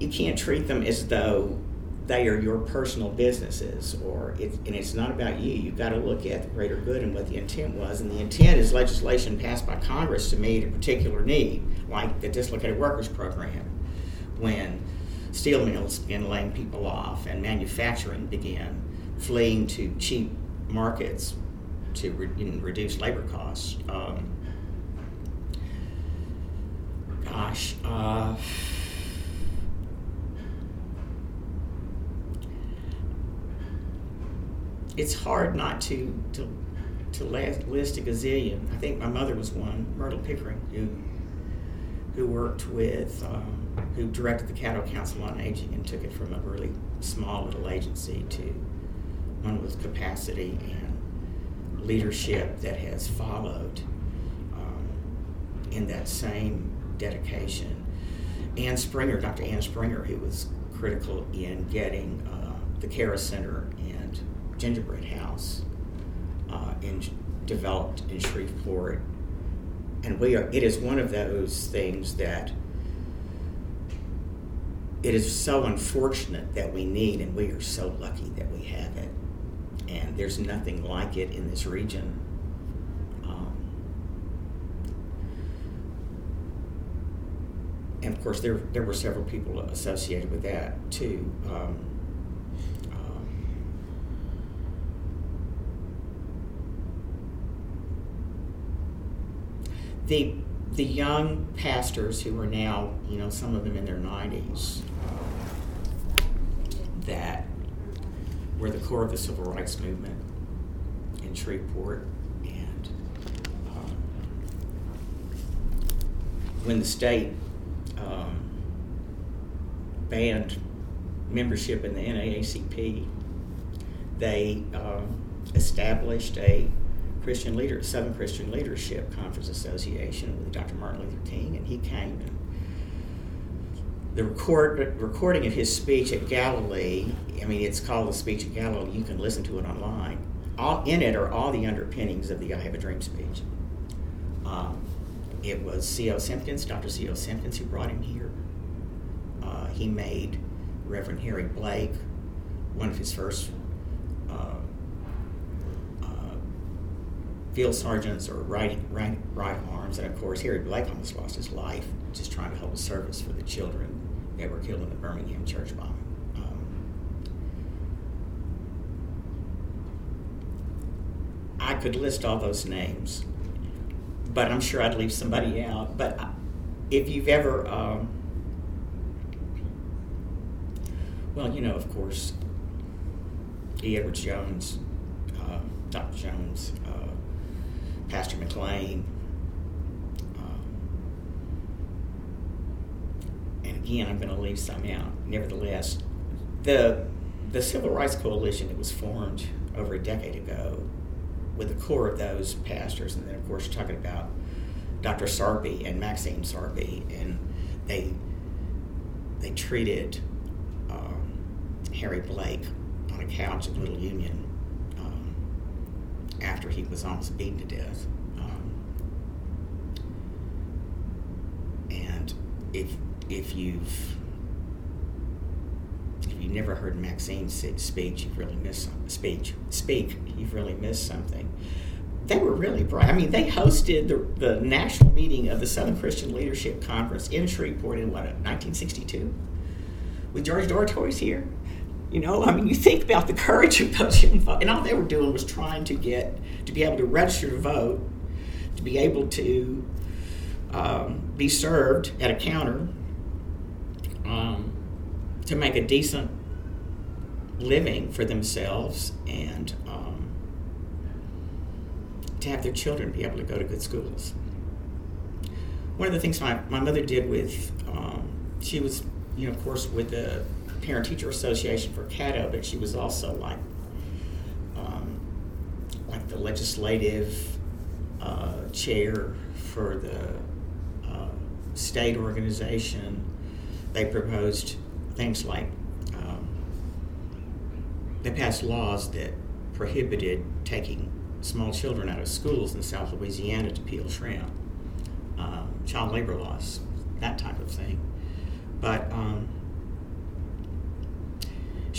you can't treat them as though they are your personal businesses or it, and it's not about you you've got to look at the greater good and what the intent was and the intent is legislation passed by congress to meet a particular need like the dislocated workers program when steel mills began laying people off and manufacturing began fleeing to cheap markets to re- reduce labor costs um, gosh uh, it's hard not to to to list a gazillion. I think my mother was one, Myrtle Pickering, who who worked with, um, who directed the Caddo Council on Aging and took it from a really small little agency to one with capacity and leadership that has followed um, in that same dedication. Ann Springer, Dr. Ann Springer, who was critical in getting uh, the Cara Center and gingerbread house uh, in, developed in Shreveport. And we are, it is one of those things that it is so unfortunate that we need, and we are so lucky that we have it. And there's nothing like it in this region. Um, and of course, there, there were several people associated with that too. Um, the the young pastors who are now, you know, some of them in their 90s, uh, that were the core of the civil rights movement in Shreveport. And um, when the state um, banned membership in the NAACP, they um, established a Christian leader, Southern Christian Leadership Conference Association with Dr. Martin Luther King, and he came and the record recording of his speech at Galilee. I mean, it's called the Speech at Galilee. You can listen to it online. All in it are all the underpinnings of the "I Have a Dream" speech. Um, it was C.O. Simpkins, Dr. C.O. Simpkins, who brought him here. Uh, he made Reverend Harry Blake one of his first field sergeants or right, right, right arms. And of course, Harry Blake almost lost his life just trying to hold a service for the children that were killed in the Birmingham church bombing. Um, I could list all those names, but I'm sure I'd leave somebody out. But if you've ever, um, well, you know, of course, E. Edwards Jones, uh, Dr. Jones, uh, Pastor McLean. Um, and again, I'm going to leave some out. Nevertheless, the the Civil Rights Coalition that was formed over a decade ago, with the core of those pastors, and then of course you're talking about Dr. Sarpy and Maxine Sarpy, and they they treated um, Harry Blake on a couch at Little Union after he was almost beaten to death. Um, and if if you've if you've never heard Maxine speech, you've really missed some, speech speak. You've really missed something. They were really bright. I mean, they hosted the, the national meeting of the Southern Christian Leadership Conference in Shreveport in what 1962, with George Doratories here. You know, I mean, you think about the courage of those young folks, and all they were doing was trying to get to be able to register to vote, to be able to um, be served at a counter, um, to make a decent living for themselves, and um, to have their children be able to go to good schools. One of the things my, my mother did with, um, she was, you know, of course, with the Parent Teacher Association for Caddo, but she was also like um, like the legislative uh, chair for the uh, state organization. They proposed things like um, they passed laws that prohibited taking small children out of schools in South Louisiana to peel shrimp, um, child labor laws, that type of thing. But um,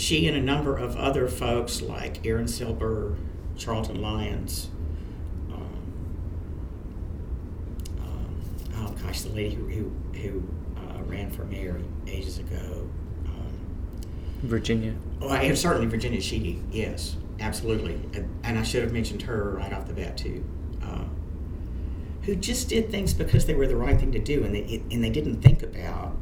she and a number of other folks like Aaron Silber, Charlton Lyons, um, um, oh gosh, the lady who, who, who uh, ran for mayor ages ago. Um, Virginia. Oh, I, certainly Virginia Shehee, yes, absolutely. And, and, I should have mentioned her right off the bat too. Uh, who just did things because they were the right thing to do, and they and they didn't think about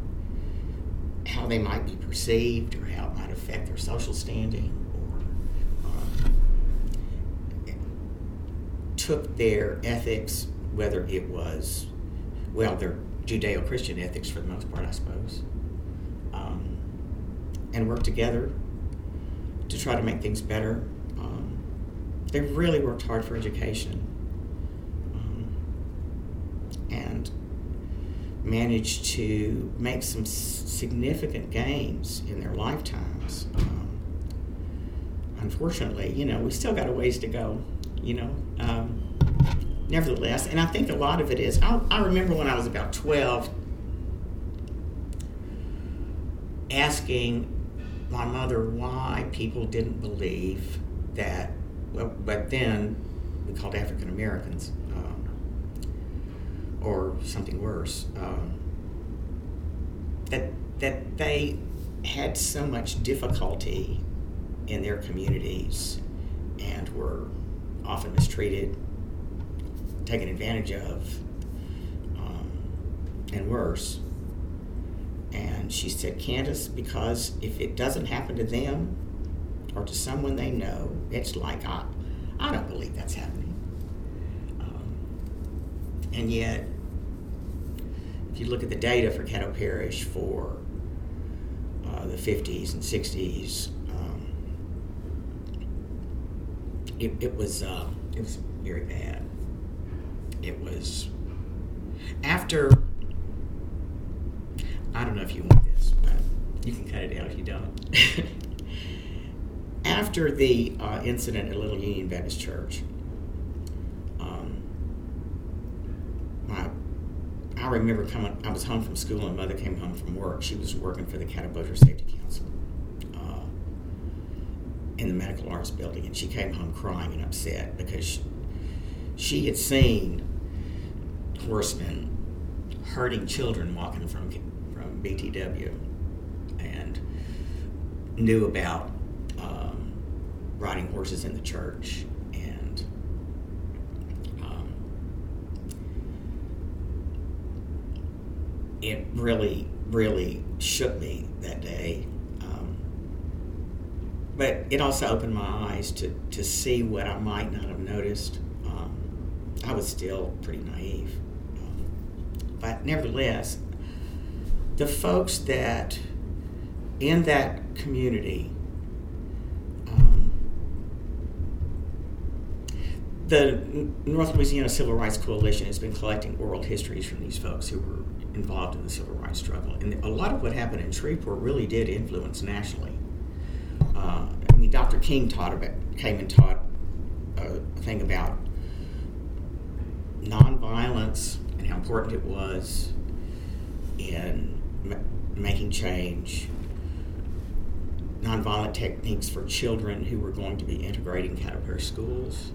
how they might be perceived or how it might affect their social standing or um, took their ethics, whether it was, well, their Judeo Christian ethics for the most part, I suppose, um, and worked together to try to make things better. Um, they really worked hard for education. Um, and managed to make some significant gains in their Um, unfortunately, you know, we still got a ways to go, you know. Um, nevertheless, and I think a lot of it is, I, I remember when I was about 12 asking my mother why people didn't believe that, well, but then we called African Americans or something worse. Um, that that they had so much difficulty in their communities and were often mistreated, taken advantage of, um, and worse. And she said, Candace, because if it doesn't happen to them or to someone they know, it's like, I, I don't believe that's happening. And yet, if you look at the data for Caddo Parish for uh, the 50s and 60s, um, it, it was uh, it was very bad. It was after. I don't know if you want this, but you can cut it out if you don't. after the uh, incident at Little Union Baptist Church, I remember coming, I was home from school and mother came home from work. She was working for the Caddo Safety Council uh, in the Medical Arts Building, and she came home crying and upset because she, she had seen horsemen hurting children walking from from BTW, and knew about um, riding horses in the church, and um, it really, really shook me that day. Um, but it also opened my eyes to, to see what I might not have noticed. Um, I was still pretty naive. Um, but nevertheless, the folks that in that community, um, the North Louisiana Civil Rights Coalition has been collecting oral histories from these folks who were involved in the civil rights struggle. And a lot of what happened in Shreveport really did influence nationally. Uh, I mean, Dr. King taught about, came and taught a thing about nonviolence and how important it was in ma- making change, nonviolent techniques for children who were going to be integrating Caddo Parish schools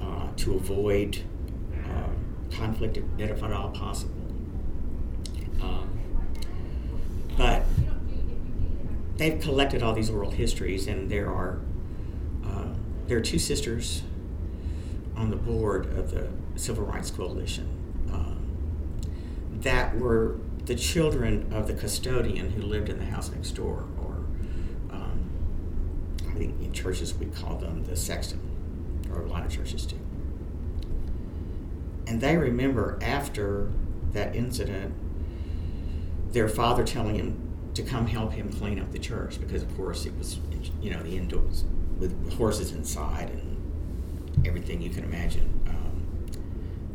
uh, to avoid uh, conflict if at all possible. Um, but they've collected all these oral histories, and there are uh, there are two sisters on the board of the Civil Rights Coalition um, that were the children of the custodian who lived in the house next door, or um, I think in churches we call them the sexton, or a lot of churches do. And they remember after that incident their father telling him to come help him clean up the church because, of course, it was, you know, the indoors with horses inside and everything you can imagine. Um,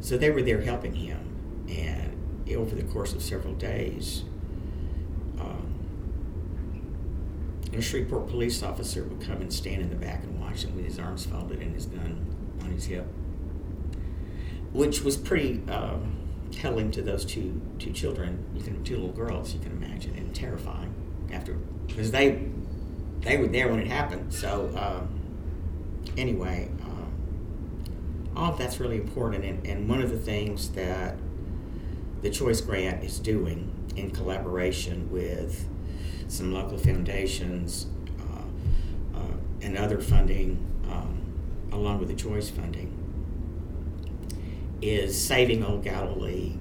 so they were there helping him, and over the course of several days, um, a Shreveport police officer would come and stand in the back and watch him with his arms folded and his gun on his hip, which was pretty. Um, telling to those two two children, you can two little girls, you can imagine, and terrifying after because they they were there when it happened. So um, anyway, um, all of that's really important, and, and one of the things that the Choice Grant is doing in collaboration with some local foundations uh, uh, and other funding, um, along with the Choice funding, is saving Old Galilee,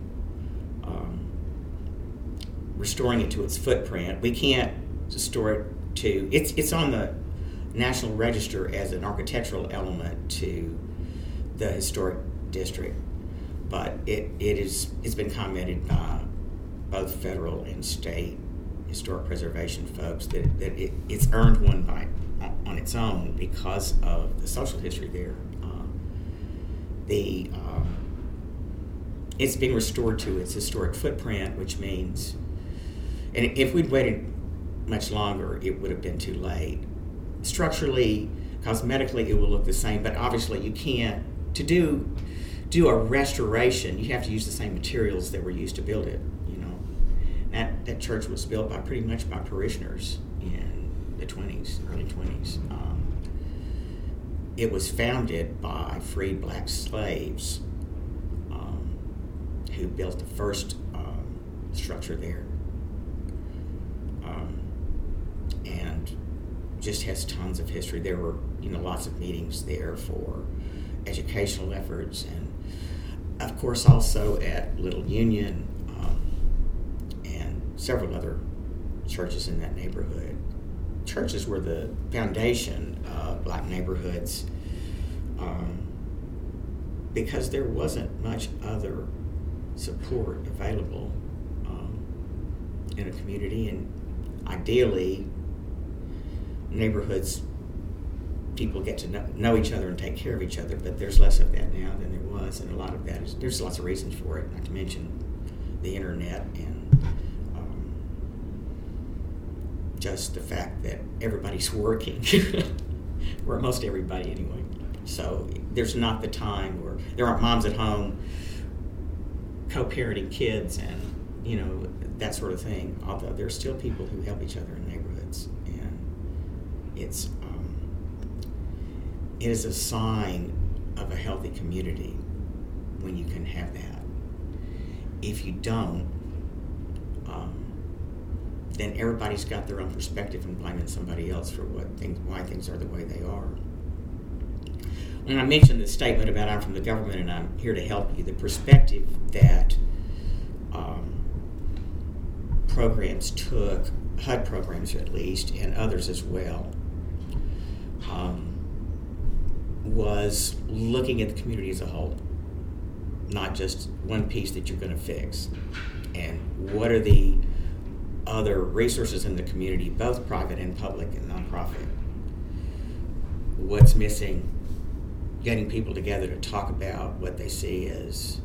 restoring it to its footprint. We can't restore it to it's it's on the National Register as an architectural element to the historic district, but it, it is it's been commented by both federal and state historic preservation folks that, that it, it's earned one by on its own because of the social history there. Uh, the um, it's being restored to its historic footprint, which means, and if we'd waited much longer, it would have been too late. Structurally, cosmetically, it will look the same, but obviously, you can't to do do a restoration. You have to use the same materials that were used to build it. You know, that that church was built by pretty much by parishioners in the twenties, early twenties. Um, it was founded by freed black slaves who built the first um, structure there. Um, and just has tons of history. There were, you know, lots of meetings there for educational efforts, and of course, also at Little Union um, and several other churches in that neighborhood. Churches were the foundation of black neighborhoods um, because there wasn't much other support available um, in a community, and ideally, neighborhoods people get to know, know, each other and take care of each other. But there's less of that now than there was, and a lot of that is there's lots of reasons for it. Not to mention the internet and um, just the fact that everybody's working, or most everybody anyway. So there's not the time or there aren't moms at home co-parenting kids and you know that sort of thing. Although there's still people who help each other in neighborhoods, and it's um, it is a sign of a healthy community when you can have that. If you don't, um, then everybody's got their own perspective and blaming somebody else for what things, why things are the way they are. When I mentioned the statement about I'm from the government and I'm here to help you, the perspective that um, programs took, HUD programs at least, and others as well, um, was looking at the community as a whole, not just one piece that you're going to fix. And what are the other resources in the community, both private and public and nonprofit? What's missing? Getting people together to talk about what they see as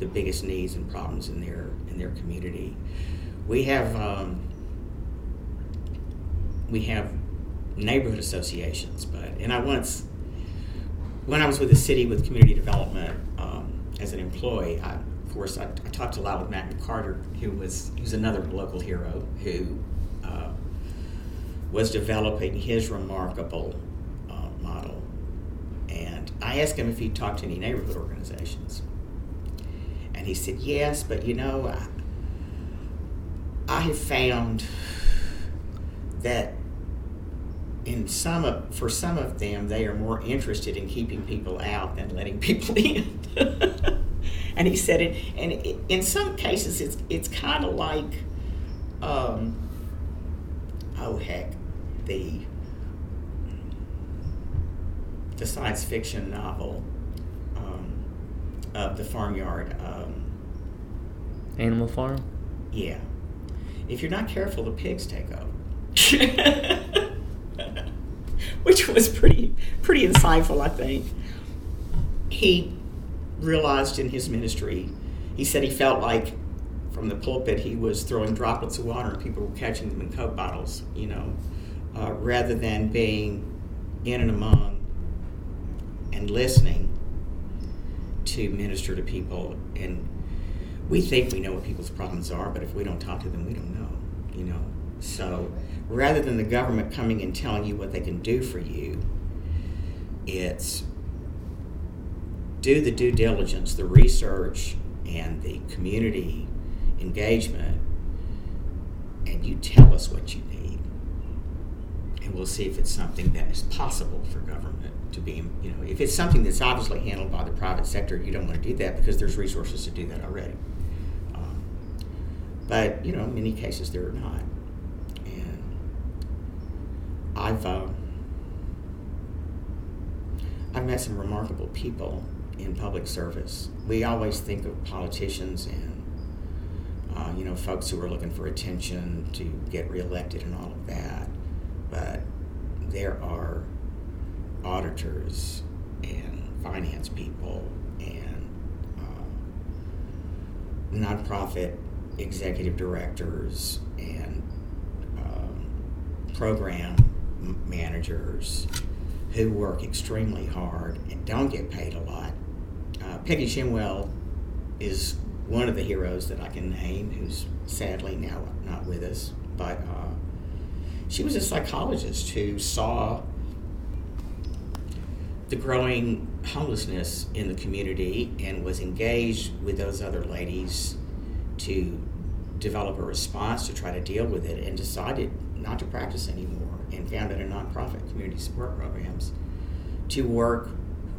the biggest needs and problems in their in their community. We have um, we have neighborhood associations, but and I once when I was with the city with community development um, as an employee, I, of course, I, I, talked a lot with Mack McCarter, who was who's another local hero who uh, was developing his remarkable uh, model. And I asked him if he'd talked to any neighborhood organizations, and he said yes, but you know, I, I have found that in some of, for some of them, they are more interested in keeping people out than letting people in. and he said it, and it, in some cases, it's it's kind of like, um, oh heck, the the science fiction novel um, of the farmyard. Um, Animal Farm. Yeah, if you're not careful, the pigs take over. which was pretty pretty insightful, I think. He realized in his ministry, he said he felt like from the pulpit he was throwing droplets of water and people were catching them in Coke bottles, you know, uh, rather than being in and among and listening to minister to people. And we think we know what people's problems are, but if we don't talk to them, we don't know, you know. So rather than the government coming and telling you what they can do for you, it's do the due diligence, the research, and the community engagement, and you tell us what you need. And we'll see if it's something that is possible for government to be, you know, if it's something that's obviously handled by the private sector, you don't want to do that because there's resources to do that already. But, you know, in many cases, there are not. And I've uh, I've met some remarkable people in public service. We always think of politicians and uh, you know folks who are looking for attention to get reelected and all of that, but there are auditors and finance people and uh, nonprofit executive directors and uh, program managers who work extremely hard and don't get paid a lot. Uh, Peggy Shimwell is one of the heroes that I can name, who's sadly now not with us, but uh, she was a psychologist who saw the growing homelessness in the community and was engaged with those other ladies to develop a response to try to deal with it and decided not to practice anymore and founded a nonprofit, Community Support Programs, to work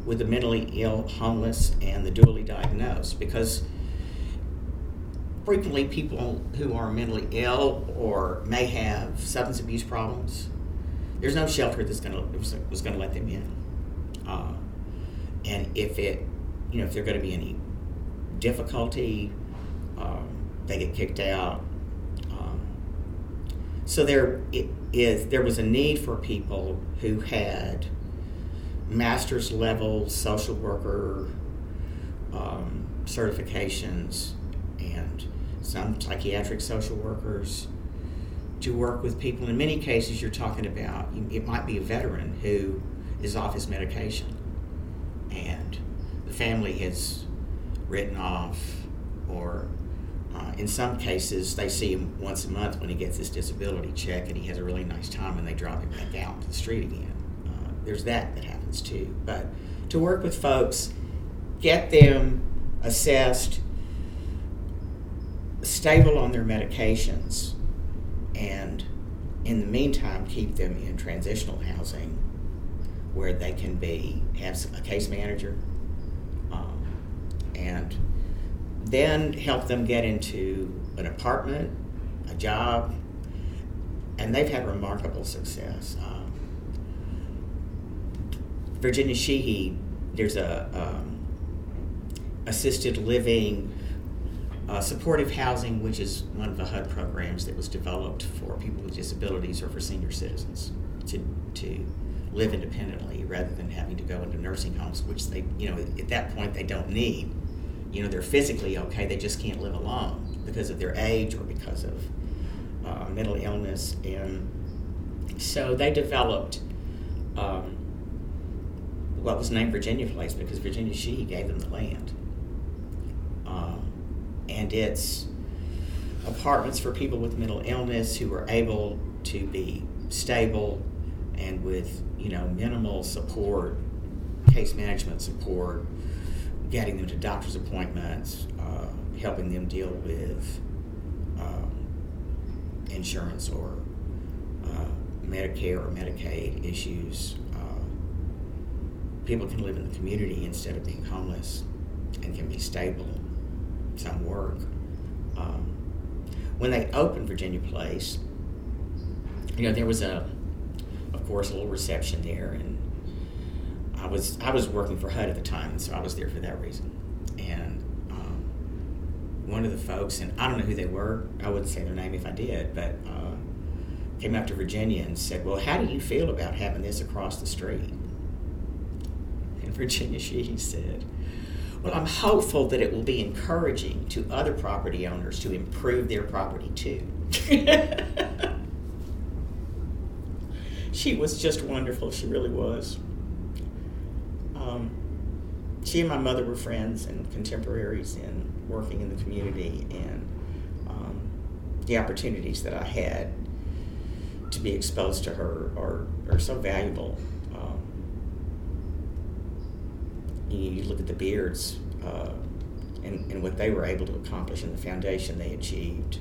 with the mentally ill, homeless, and the dually diagnosed because frequently people who are mentally ill or may have substance abuse problems, there's no shelter that's going to was going to let them in. Uh, and if it, you know, if there's going to be any difficulty, um, they get kicked out. Um, so there, is there was a need for people who had master's level social worker um, certifications and some psychiatric social workers to work with people. In many cases, you're talking about it might be a veteran who is off his medication and the family has written off or in some cases, they see him once a month when he gets his disability check and he has a really nice time and they drop him back out to the street again. Uh, there's that that happens too. But to work with folks, get them assessed, stable on their medications, and in the meantime, keep them in transitional housing where they can be have a case manager um, and then help them get into an apartment, a job, and they've had remarkable success. Um, Virginia Shehee, there's a um, assisted living, uh, supportive housing, which is one of the HUD programs that was developed for people with disabilities or for senior citizens to to live independently rather than having to go into nursing homes, which they, you know, at that point they don't need. You know, they're physically okay, they just can't live alone because of their age or because of uh, mental illness. And so they developed um, what was named Virginia Place because Virginia Shehee gave them the land. Um, and it's apartments for people with mental illness who are able to be stable and with you know minimal support, case management support, getting them to doctor's appointments, uh, helping them deal with um, insurance or uh, Medicare or Medicaid issues. Uh, people can live in the community instead of being homeless and can be stable, some work. Um, when they opened Virginia Place, you know, there was a of course, a little reception there, and I was I was working for HUD at the time, so I was there for that reason. And um, one of the folks, and I don't know who they were, I wouldn't say their name if I did, but uh, came up to Virginia and said, "Well, how do you feel about having this across the street?" And Virginia, she said. Well, I'm hopeful that it will be encouraging to other property owners to improve their property too. she was just wonderful. She really was. Um, she and my mother were friends and contemporaries in working in the community, and um, the opportunities that I had to be exposed to her are, are so valuable. Um, you, you, look at the Beards uh, and, and what they were able to accomplish and the foundation they achieved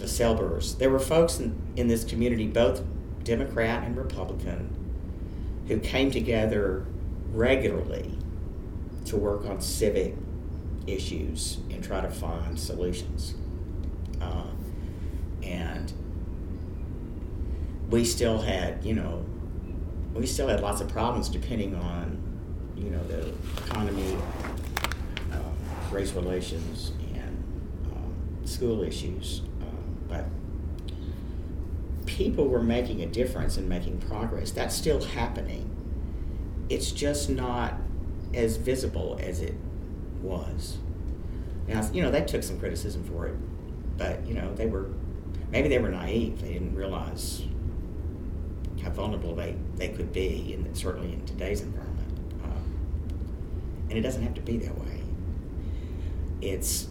the Selbers. There were folks in, in this community, both Democrat and Republican, who came together regularly to work on civic issues and try to find solutions. Uh, and we still had, you know, we still had lots of problems depending on, you know, the economy, uh, race relations, and um, school issues people were making a difference and making progress. That's still happening. It's just not as visible as it was. Now, you know, they took some criticism for it, but, you know, they were, maybe they were naive. They didn't realize how vulnerable they, they could be, and certainly in today's environment. Um, and it doesn't have to be that way. It's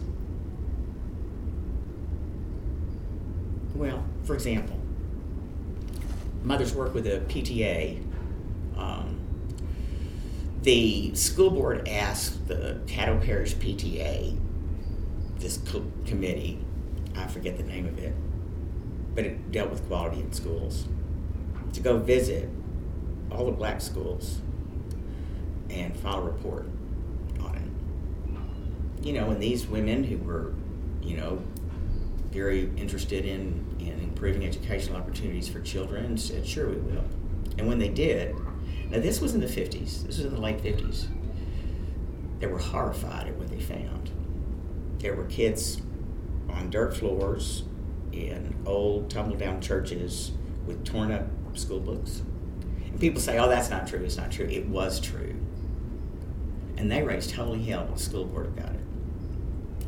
Well, for example, mothers work with a PTA. Um, the school board asked the Caddo Parish PTA, this co- committee, I forget the name of it, but it dealt with quality in schools, to go visit all the black schools and file a report on it. You know, and these women who were, you know, very interested in, in improving educational opportunities for children said, sure, we will. And when they did, now this was in the 50s, this was in the late 50s, they were horrified at what they found. There were kids on dirt floors in old, tumble down churches with torn up school books. And people say, oh, that's not true, it's not true. It was true. And they raised holy hell with the school board about it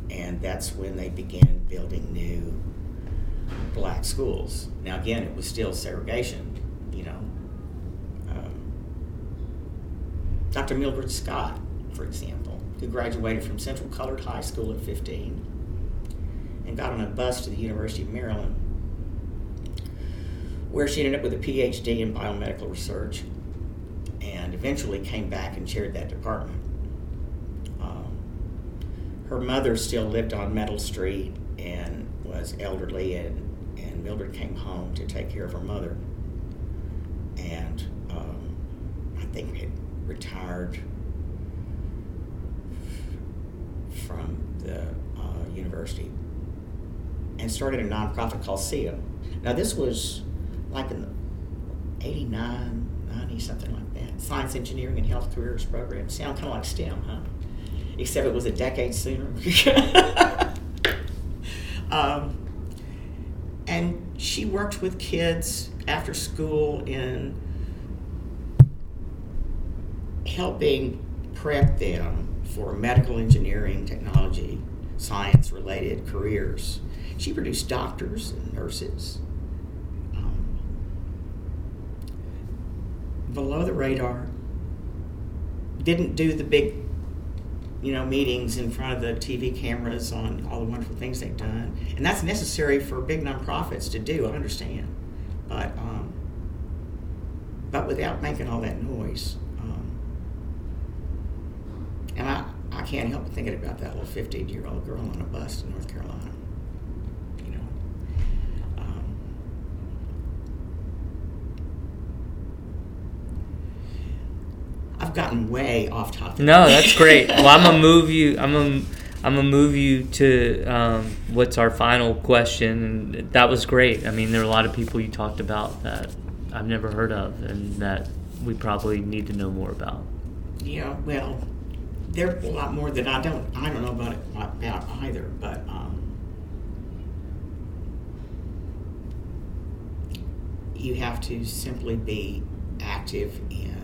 and that's when they began building new black schools. Now, again, it was still segregation, you know. Um, Dr. Mildred Scott, for example, who graduated from Central Colored High School at 15 and got on a bus to the University of Maryland, where she ended up with a PhD in biomedical research and eventually came back and chaired that department. Um, her mother still lived on Metal Street and was elderly, and, and Mildred came home to take care of her mother. And um, I think had retired from the uh, university and started a nonprofit called SEA. Now, this was like in the 89, 90, something like that. Science, Engineering, and Health Careers Program. Sound kind of like STEM, huh? Except it was a decade sooner. um, and she worked with kids after school in helping prep them for medical engineering, technology, science related careers. She produced doctors and nurses. Um, below the radar, didn't do the big you know meetings in front of the TV cameras on all the wonderful things they've done, and that's necessary for big nonprofits to do. I understand, but um, but without making all that noise. And I, I can't help but thinking about that little 15 year old girl on a bus in North Carolina. You know. Um, I've gotten way off topic. No, that's great. well, I'm gonna move you. I'm gonna. I'm gonna move you to um, what's our final question, and that was great. I mean, there are a lot of people you talked about that I've never heard of, and that we probably need to know more about. Yeah, well, there's a lot more that I don't I don't know about it about either, but um, you have to simply be active in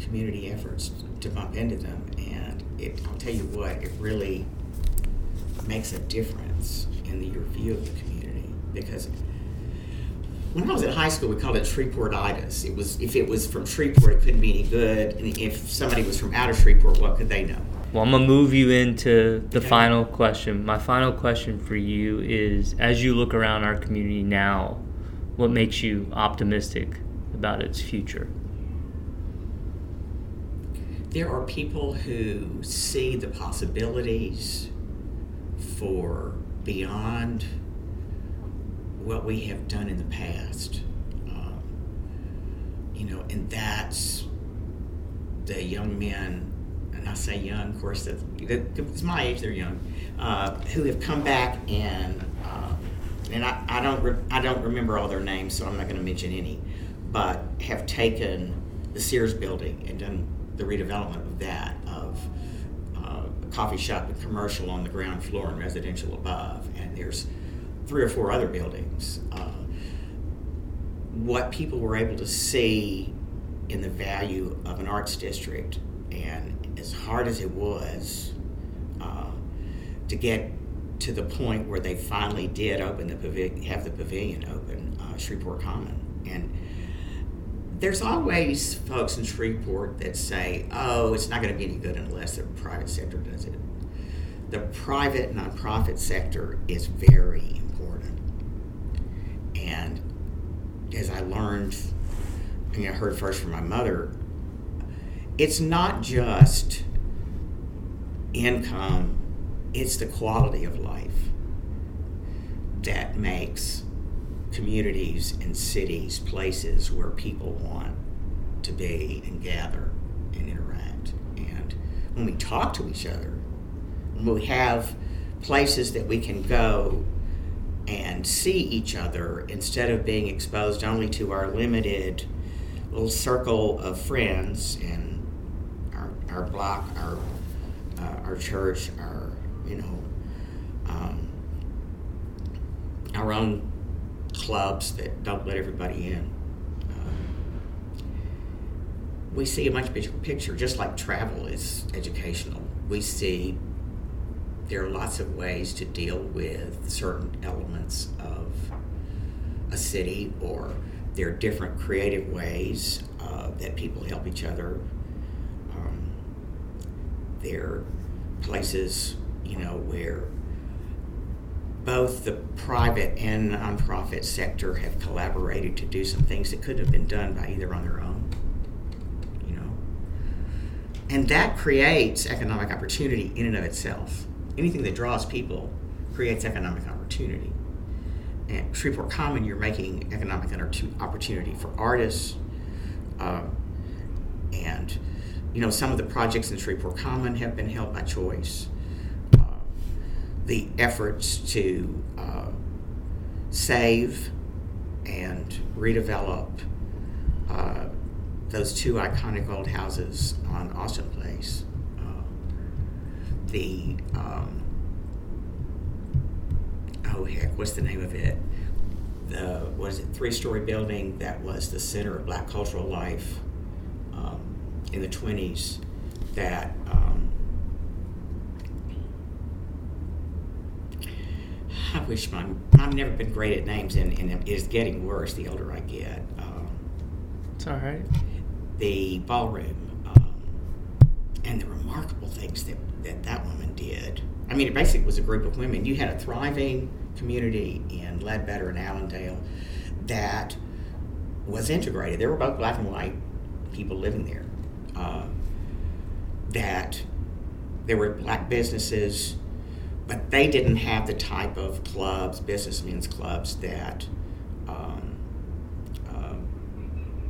community efforts to bump into them, and it I'll tell you what it really makes a difference in the, your view of the community because when I was in high school, we called it Shreveportitis. It was if it was from Shreveport, it couldn't be any good, and if somebody was from out of Shreveport, what could they know? Well, I'm gonna move you into the okay. final question. My final question for you is: as you look around our community now, what makes you optimistic about its future? There are people who see the possibilities for beyond what we have done in the past. Um, you know, and that's the young men, and I say young, of course, that's, it's my age, they're young, uh, who have come back and, um, and I, I don't re- I don't remember all their names, so I'm not going to mention any, but have taken the Sears building and done the redevelopment of that of uh, a coffee shop and commercial on the ground floor and residential above, and there's three or four other buildings. Uh, what people were able to see in the value of an arts district, and as hard as it was uh, to get to the point where they finally did open the pavilion, have the pavilion open, uh, Shreveport Common, and there's always folks in Shreveport that say, "Oh, it's not going to be any good unless the private sector does it." The private nonprofit sector is very important. and as I learned, and I heard first from my mother, it's not just income, it's the quality of life that makes communities and cities places where people want to be and gather and interact. And when we talk to each other, when we have places that we can go and see each other instead of being exposed only to our limited little circle of friends and our, our block, our, uh, our church, our, you know, um, our own clubs that don't let everybody in. Um, we see a much bigger picture, just like travel is educational. We see there are lots of ways to deal with certain elements of a city, or there are different creative ways uh, that people help each other. Um, there are places, you know, where both the private and nonprofit sector have collaborated to do some things that couldn't have been done by either on their own. You know, and that creates economic opportunity in and of itself. Anything that draws people creates economic opportunity. At Shreveport Common, you're making economic opportunity for artists, um, and you know some of the projects in Shreveport Common have been held by choice. Uh, the efforts to uh, save and redevelop uh, those two iconic old houses on Austin Place. Uh, the um, oh heck, what's the name of it? The what is it? Three-story building that was the center of Black cultural life um, in the twenties. That um, I wish my I've never been great at names, and, and it is getting worse the older I get. Um, it's all right the ballroom um, and the remarkable things that, that that woman did. I mean, it basically was a group of women. You had a thriving community in Ledbetter and Allendale that was integrated. There were both black and white people living there. Uh, that there were black businesses, but they didn't have the type of clubs, businessmen's clubs that um, um,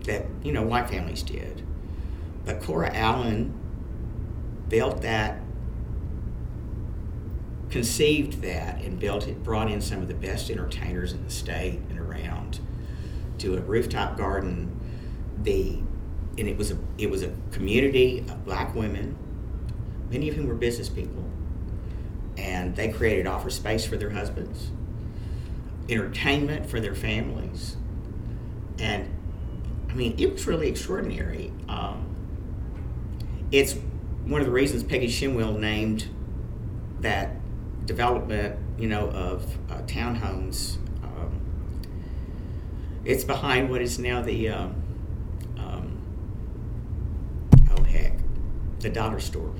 that you know white families did. But Cora Allen built that, conceived that, and built it, brought in some of the best entertainers in the state and around to a rooftop garden. The and it was a it was a community of black women, many of whom were business people, and they created office space for their husbands, entertainment for their families, and I mean, it was really extraordinary. Um, it's one of the reasons Peggy Shimwell named that development, you know, of uh, townhomes. Um, it's behind what is now the, um, um, oh heck, the dollar store.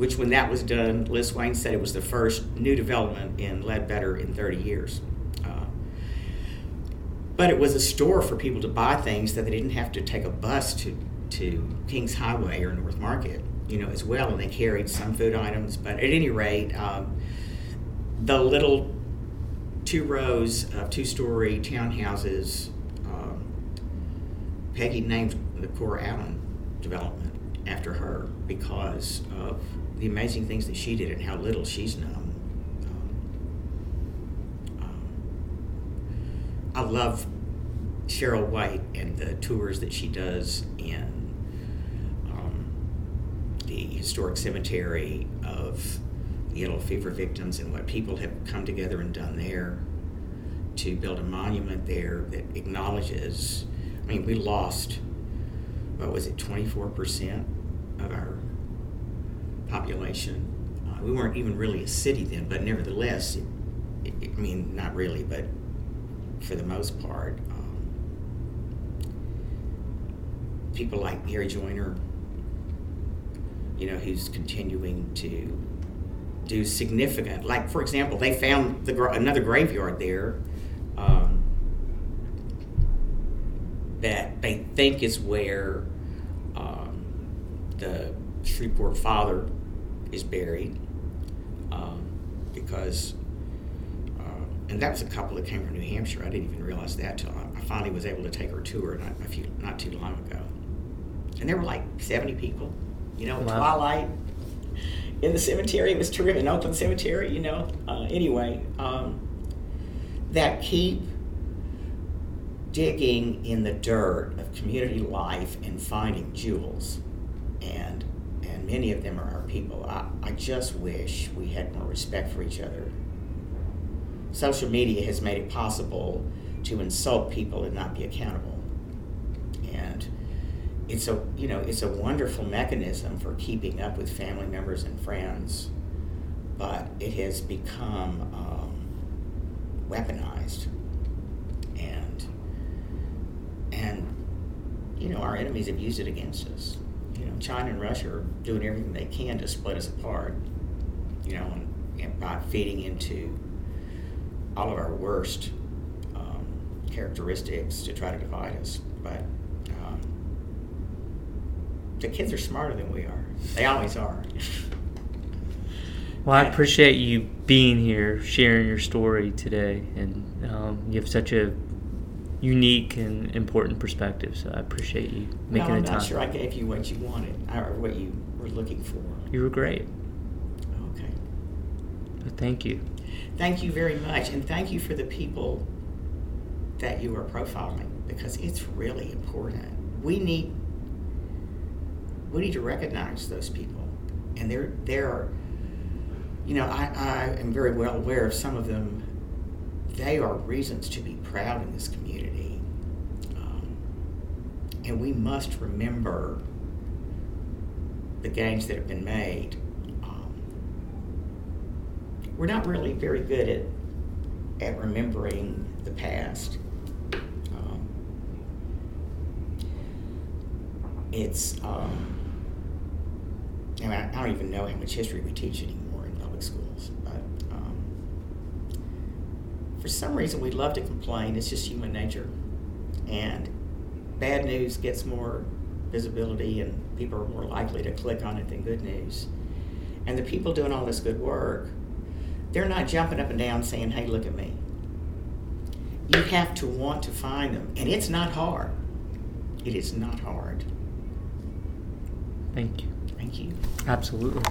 Which, when that was done, Liz Wayne said it was the first new development in Ledbetter in 30 years but it was a store for people to buy things that they didn't have to take a bus to to Kings Highway or North Market, you know, as well. And they carried some food items, but at any rate, um, the little two rows of two-story townhouses. Um, Peggy named the Cora Allen development after her because of the amazing things that she did and how little she's known. I love Cheryl White and the tours that she does in um, the historic cemetery of yellow fever victims and what people have come together and done there to build a monument there that acknowledges. I mean, we lost, what was it, 24% of our population. Uh, we weren't even really a city then, but nevertheless, it, it, I mean, not really, but for the most part. Um, people like Gary Joiner, you know, who's continuing to do significant, like for example, they found the, another graveyard there um, that they think is where um, the Shreveport father is buried um, because and that was a couple that came from New Hampshire. I didn't even realize that till I finally was able to take her tour not a few not too long ago. And there were like seventy people, you know, wow. twilight in the cemetery. It was terrific in Oakland Cemetery, you know. Uh, anyway, um, that keep digging in the dirt of community life and finding jewels, and and many of them are people. I, I just wish we had more respect for each other social media has made it possible to insult people and not be accountable. And it's a you know it's a wonderful mechanism for keeping up with family members and friends, but it has become um, weaponized, and and you know our enemies have used it against us. China and Russia are doing everything they can to split us apart. You know, and, and by feeding into all of our worst um, characteristics to try to divide us. But um, the kids are smarter than we are. They always are. Well, I appreciate you being here, sharing your story today, and um, you have such a unique and important perspective. So I appreciate you making no, I'm the time. not sure I gave you what you wanted or what you were looking for. You were great. Okay. But thank you. Thank you very much, and thank you for the people that you are profiling because it's really important. We need we need to recognize those people, and there are. You know, I, I am very well aware of some of them. They are reasons to be proud in this community, and we must remember the gains that have been made. Um, we're not really very good at at remembering the past. Um, it's um, I, mean, I don't even know how much history we teach anymore in public schools, but um, for some reason we love to complain. It's just human nature, and bad news gets more visibility, and people are more likely to click on it than good news. And the people doing all this good work, they're not jumping up and down saying, "Hey, look at me." You have to want to find them, and it's not hard. It is not hard. Thank you. Thank you. Absolutely.